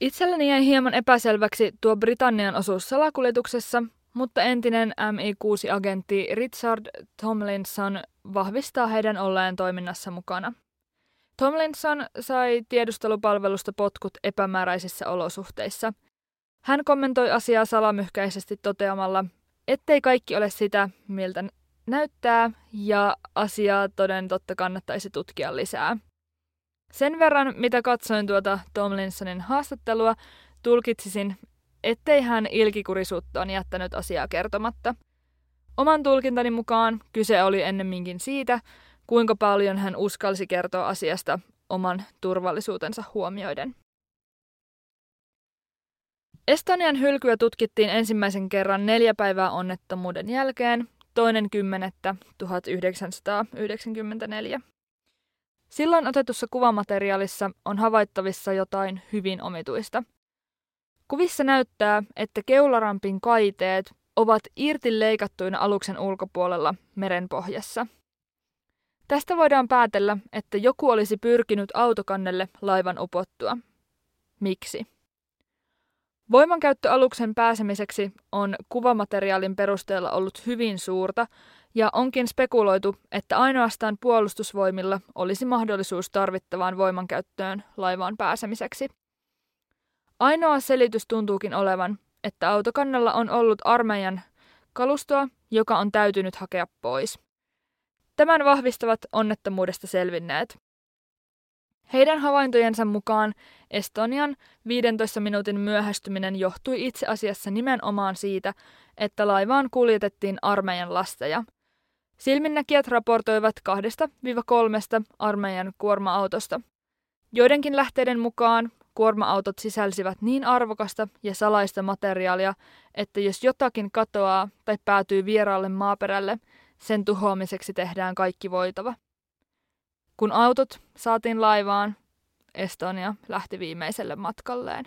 Itselleni jäi hieman epäselväksi tuo Britannian osuus salakuljetuksessa, mutta entinen MI6-agentti Richard Tomlinson vahvistaa heidän olleen toiminnassa mukana. Tomlinson sai tiedustelupalvelusta potkut epämääräisissä olosuhteissa. Hän kommentoi asiaa salamyhkäisesti toteamalla, ettei kaikki ole sitä, miltä näyttää ja asiaa toden totta kannattaisi tutkia lisää. Sen verran, mitä katsoin tuota Tomlinsonin haastattelua, tulkitsisin, ettei hän ilkikurisuuttaan jättänyt asiaa kertomatta. Oman tulkintani mukaan kyse oli ennemminkin siitä, kuinka paljon hän uskalsi kertoa asiasta oman turvallisuutensa huomioiden. Estonian hylkyä tutkittiin ensimmäisen kerran neljä päivää onnettomuuden jälkeen, toinen kymmenettä 1994. Silloin otetussa kuvamateriaalissa on havaittavissa jotain hyvin omituista. Kuvissa näyttää, että keularampin kaiteet ovat irti leikattuina aluksen ulkopuolella merenpohjassa. Tästä voidaan päätellä, että joku olisi pyrkinyt autokannelle laivan upottua. Miksi? Voimankäyttö aluksen pääsemiseksi on kuvamateriaalin perusteella ollut hyvin suurta, ja onkin spekuloitu, että ainoastaan puolustusvoimilla olisi mahdollisuus tarvittavaan voimankäyttöön laivaan pääsemiseksi. Ainoa selitys tuntuukin olevan, että autokannalla on ollut armeijan kalustoa, joka on täytynyt hakea pois. Tämän vahvistavat onnettomuudesta selvinneet. Heidän havaintojensa mukaan Estonian 15 minuutin myöhästyminen johtui itse asiassa nimenomaan siitä, että laivaan kuljetettiin armeijan lasteja. Silminnäkijät raportoivat kahdesta viiva kolmesta armeijan kuorma-autosta. Joidenkin lähteiden mukaan kuorma-autot sisälsivät niin arvokasta ja salaista materiaalia, että jos jotakin katoaa tai päätyy vieraalle maaperälle, sen tuhoamiseksi tehdään kaikki voitava. Kun autot saatiin laivaan, Estonia lähti viimeiselle matkalleen.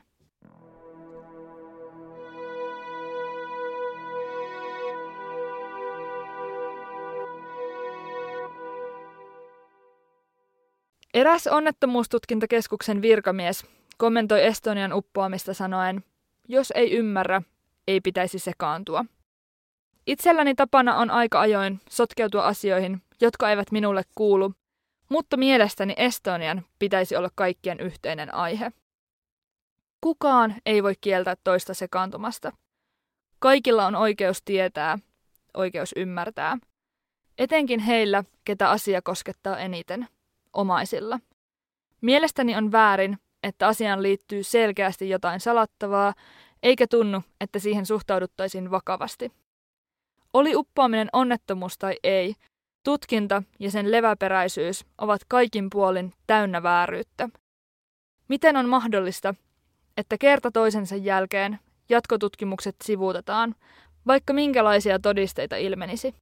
Eräs onnettomuustutkintakeskuksen virkamies kommentoi Estonian uppoamista sanoen, jos ei ymmärrä, ei pitäisi sekaantua. Itselläni tapana on aika ajoin sotkeutua asioihin, jotka eivät minulle kuulu, mutta mielestäni Estonian pitäisi olla kaikkien yhteinen aihe. Kukaan ei voi kieltää toista sekaantumasta. Kaikilla on oikeus tietää, oikeus ymmärtää. Etenkin heillä, ketä asia koskettaa eniten, omaisilla. Mielestäni on väärin, että asiaan liittyy selkeästi jotain salattavaa, eikä tunnu, että siihen suhtauduttaisiin vakavasti. Oli uppoaminen onnettomuus tai ei, tutkinta ja sen leväperäisyys ovat kaikin puolin täynnä vääryyttä. Miten on mahdollista, että kerta toisensa jälkeen jatkotutkimukset sivuutetaan, vaikka minkälaisia todisteita ilmenisi?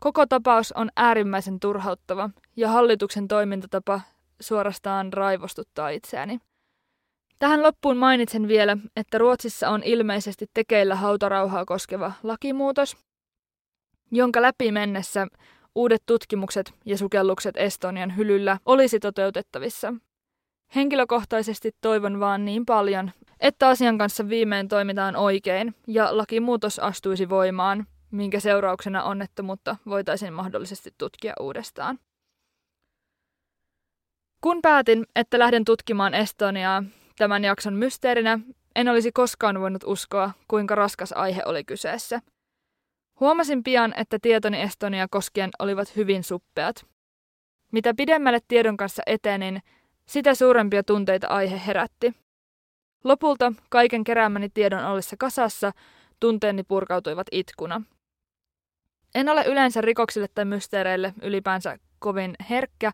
Koko tapaus on äärimmäisen turhauttava ja hallituksen toimintatapa suorastaan raivostuttaa itseäni. Tähän loppuun mainitsen vielä, että Ruotsissa on ilmeisesti tekeillä hautarauhaa koskeva lakimuutos, jonka läpi mennessä uudet tutkimukset ja sukellukset Estonian hylyllä olisi toteutettavissa. Henkilökohtaisesti toivon vaan niin paljon, että asian kanssa viimein toimitaan oikein ja lakimuutos astuisi voimaan, minkä seurauksena onnettomuutta voitaisiin mahdollisesti tutkia uudestaan. Kun päätin, että lähden tutkimaan Estoniaa tämän jakson mysteerinä, en olisi koskaan voinut uskoa, kuinka raskas aihe oli kyseessä. Huomasin pian, että tietoni Estonia koskien olivat hyvin suppeat. Mitä pidemmälle tiedon kanssa etenin, sitä suurempia tunteita aihe herätti. Lopulta kaiken keräämäni tiedon ollessa kasassa tunteeni purkautuivat itkuna. En ole yleensä rikoksille tai mysteereille ylipäänsä kovin herkkä,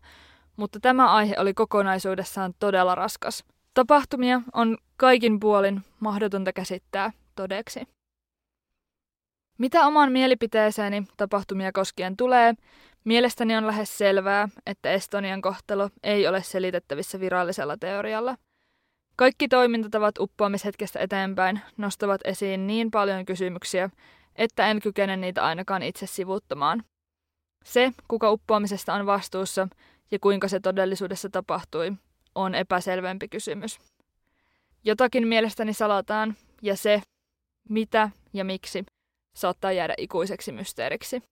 mutta tämä aihe oli kokonaisuudessaan todella raskas. Tapahtumia on kaikin puolin mahdotonta käsittää todeksi. Mitä oman mielipiteeseeni tapahtumia koskien tulee, mielestäni on lähes selvää, että Estonian kohtalo ei ole selitettävissä virallisella teorialla. Kaikki toimintatavat uppoamishetkestä eteenpäin nostavat esiin niin paljon kysymyksiä, että en kykene niitä ainakaan itse sivuuttamaan. Se, kuka uppoamisesta on vastuussa ja kuinka se todellisuudessa tapahtui, on epäselvempi kysymys. Jotakin mielestäni salataan, ja se, mitä ja miksi, saattaa jäädä ikuiseksi mysteeriksi.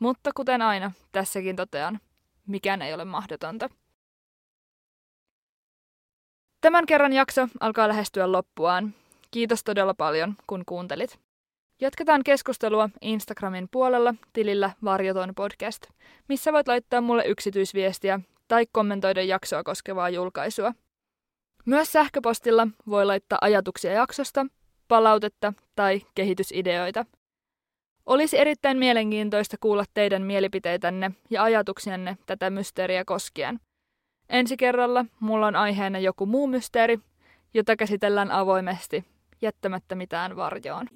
Mutta kuten aina, tässäkin totean, mikään ei ole mahdotonta. Tämän kerran jakso alkaa lähestyä loppuaan. Kiitos todella paljon, kun kuuntelit. Jatketaan keskustelua Instagramin puolella tilillä Varjoton podcast, missä voit laittaa mulle yksityisviestiä tai kommentoida jaksoa koskevaa julkaisua. Myös sähköpostilla voi laittaa ajatuksia jaksosta, palautetta tai kehitysideoita. Olisi erittäin mielenkiintoista kuulla teidän mielipiteitänne ja ajatuksianne tätä mysteeriä koskien. Ensi kerralla mulla on aiheena joku muu mysteeri, jota käsitellään avoimesti, jättämättä mitään varjoon.